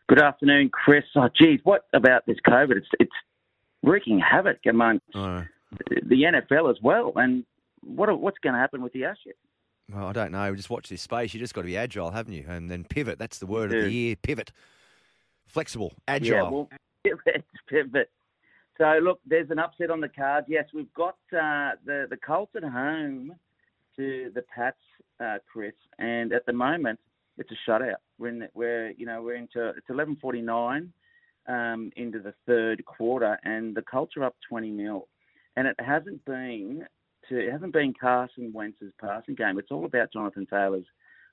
Good afternoon, Chris. Oh, geez, what about this COVID? It's it's wreaking havoc amongst oh. the NFL as well. And what what's going to happen with the Ashes? Well, I don't know. Just watch this space. You just got to be agile, haven't you? And then pivot. That's the word of the year. Pivot. Flexible, agile. Yeah, well, pivot, pivot. So look, there's an upset on the card. Yes, we've got uh, the the Colts at home to the Pats, uh, Chris, and at the moment it's a shutout. We're in, we're you know we're into it's 11:49 um, into the third quarter, and the Colts are up 20 mil, and it hasn't been to it hasn't been Carson Wentz's passing game. It's all about Jonathan Taylor's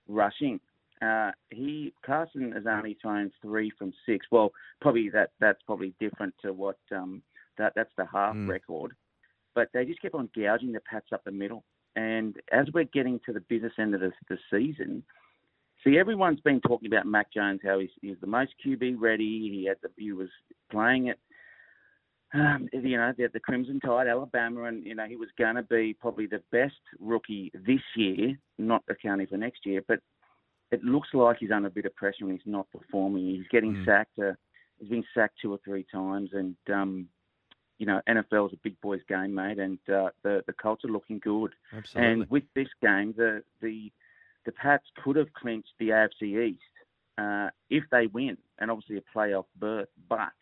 rushing. Uh, he Carson has only thrown three from six. Well, probably that that's probably different to what um, that that's the half mm. record. But they just kept on gouging the Pats up the middle. And as we're getting to the business end of the, the season, see everyone's been talking about Mac Jones, how he's, he's the most QB ready. He had the he was playing it. Um, you know, the, the Crimson Tide, Alabama, and you know he was going to be probably the best rookie this year, not accounting for next year. But it looks like he's under a bit of pressure and he's not performing. He's getting mm. sacked. Uh, he's been sacked two or three times, and um, you know, NFL is a big boys game, mate, and uh, the the Colts are looking good. Absolutely. And with this game, the the the Pats could have clinched the AFC East uh, if they win, and obviously a playoff berth. But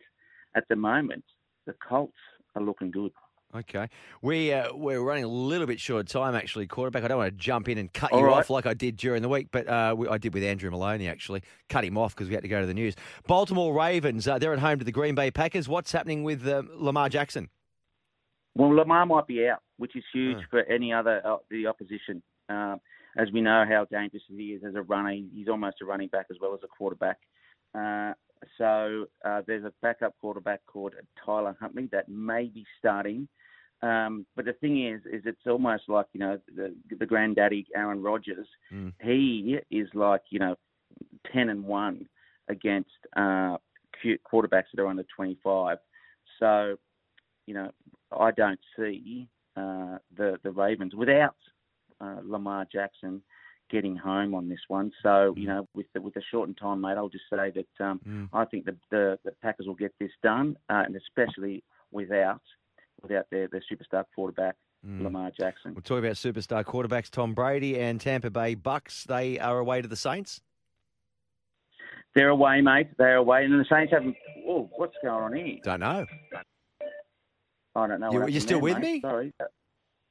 at the moment, the Colts are looking good. Okay, we uh, we're running a little bit short of time actually, quarterback. I don't want to jump in and cut you right. off like I did during the week, but uh, we, I did with Andrew Maloney actually, cut him off because we had to go to the news. Baltimore Ravens, uh, they're at home to the Green Bay Packers. What's happening with uh, Lamar Jackson? Well, Lamar might be out, which is huge for any other uh, the opposition. Uh, as we know how dangerous he is as a runner, he's almost a running back as well as a quarterback. so there's a backup quarterback called Tyler Huntley that may be starting. Um, but the thing is, is it's almost like you know the the granddaddy Aaron Rodgers. Mm. He is like you know ten and one against uh, quarterbacks that are under twenty five. So you know I don't see uh, the the Ravens without uh, Lamar Jackson getting home on this one. So you know with the, with the shortened time, mate, I'll just say that um, mm. I think the, the, the Packers will get this done, uh, and especially without without their, their superstar quarterback, mm. Lamar Jackson. We'll talk about superstar quarterbacks Tom Brady and Tampa Bay Bucks. They are away to the Saints. They're away, mate. They're away, and the Saints haven't. Oh, what's going on here? Don't know. I don't know. You, you're still there, with mate. me? Sorry,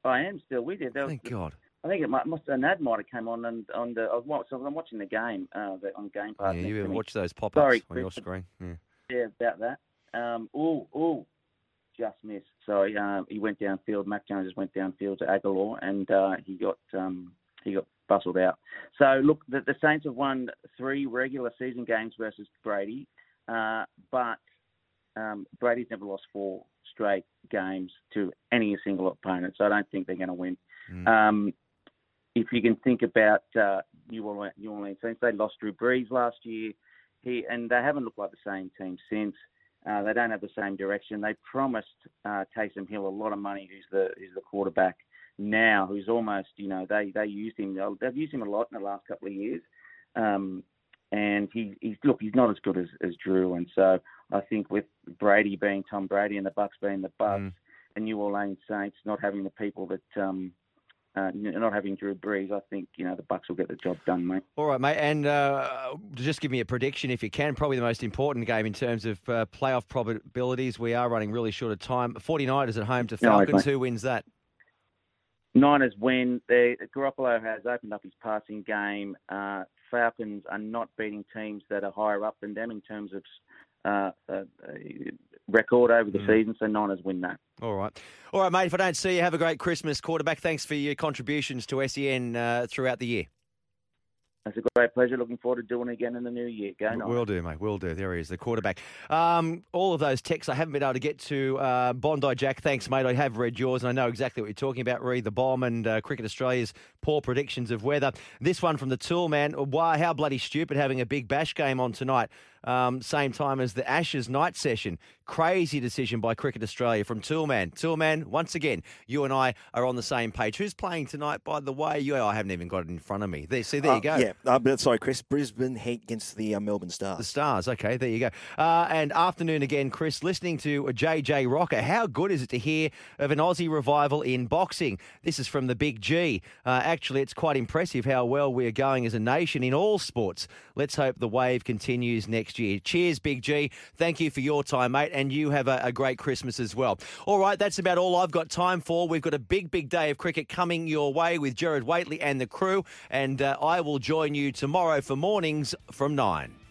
I am still with you. There Thank was, God. I think it might, must an ad might have come on and on the. I was, I'm watching the game uh, the, on Game Pass. Yeah, you watch those pop-ups on your screen. Yeah. yeah, about that. Um, oh, oh, just missed. So uh, he went downfield. Mac Jones just went downfield to Agholor, and uh, he got um, he got bustled out. So look, the, the, Saints have won three regular season games versus Brady, uh, but um, Brady's never lost four straight games to any single opponent. So I don't think they're going to win. Mm. Um, if you can think about uh, New Orleans, New Orleans Saints, they lost Drew Brees last year. He and they haven't looked like the same team since. Uh, they don't have the same direction. They promised uh, Taysom Hill a lot of money, who's the who's the quarterback now, who's almost you know they they used him. They've used him a lot in the last couple of years, um, and he he's look he's not as good as, as Drew. And so I think with Brady being Tom Brady and the Bucks being the Bucks, mm. and New Orleans Saints not having the people that um, uh, not having Drew Brees, I think you know the Bucks will get the job done, mate. All right, mate, and uh, just give me a prediction if you can. Probably the most important game in terms of uh, playoff probabilities. We are running really short of time. 49ers at home to Falcons. No, Who wins that? Niners win. They, Garoppolo has opened up his passing game. Uh, Falcons are not beating teams that are higher up than them in terms of uh, uh, record over the Mm. season. So Niners win that. All right. All right, mate. If I don't see you, have a great Christmas, quarterback. Thanks for your contributions to SEN uh, throughout the year. It's a great pleasure. Looking forward to doing it again in the new year. Go. Will do, mate. Will do. There he is, the quarterback. Um, all of those texts I haven't been able to get to. Uh, Bondi Jack, thanks, mate. I have read yours and I know exactly what you're talking about. Read the bomb and uh, Cricket Australia's poor predictions of weather. This one from the Tool Man. Why? How bloody stupid having a big bash game on tonight. Um, same time as the Ashes night session. Crazy decision by Cricket Australia from Toolman. Toolman, once again, you and I are on the same page. Who's playing tonight, by the way? You, I haven't even got it in front of me. There, see, there Uh, you go. Yeah, uh, sorry, Chris. Brisbane Heat against the uh, Melbourne Stars. The Stars. Okay, there you go. Uh, and afternoon again, Chris, listening to JJ Rocker. How good is it to hear of an Aussie revival in boxing? This is from the Big G. Uh, actually, it's quite impressive how well we're going as a nation in all sports. Let's hope the wave continues next year. Cheers, Big G. Thank you for your time, mate, and you have a, a great Christmas as well. All right, that's about all I've got time for. We've got a big, big day of cricket coming your way with Gerard Whateley and the crew, and uh, I will join you tomorrow for mornings from 9.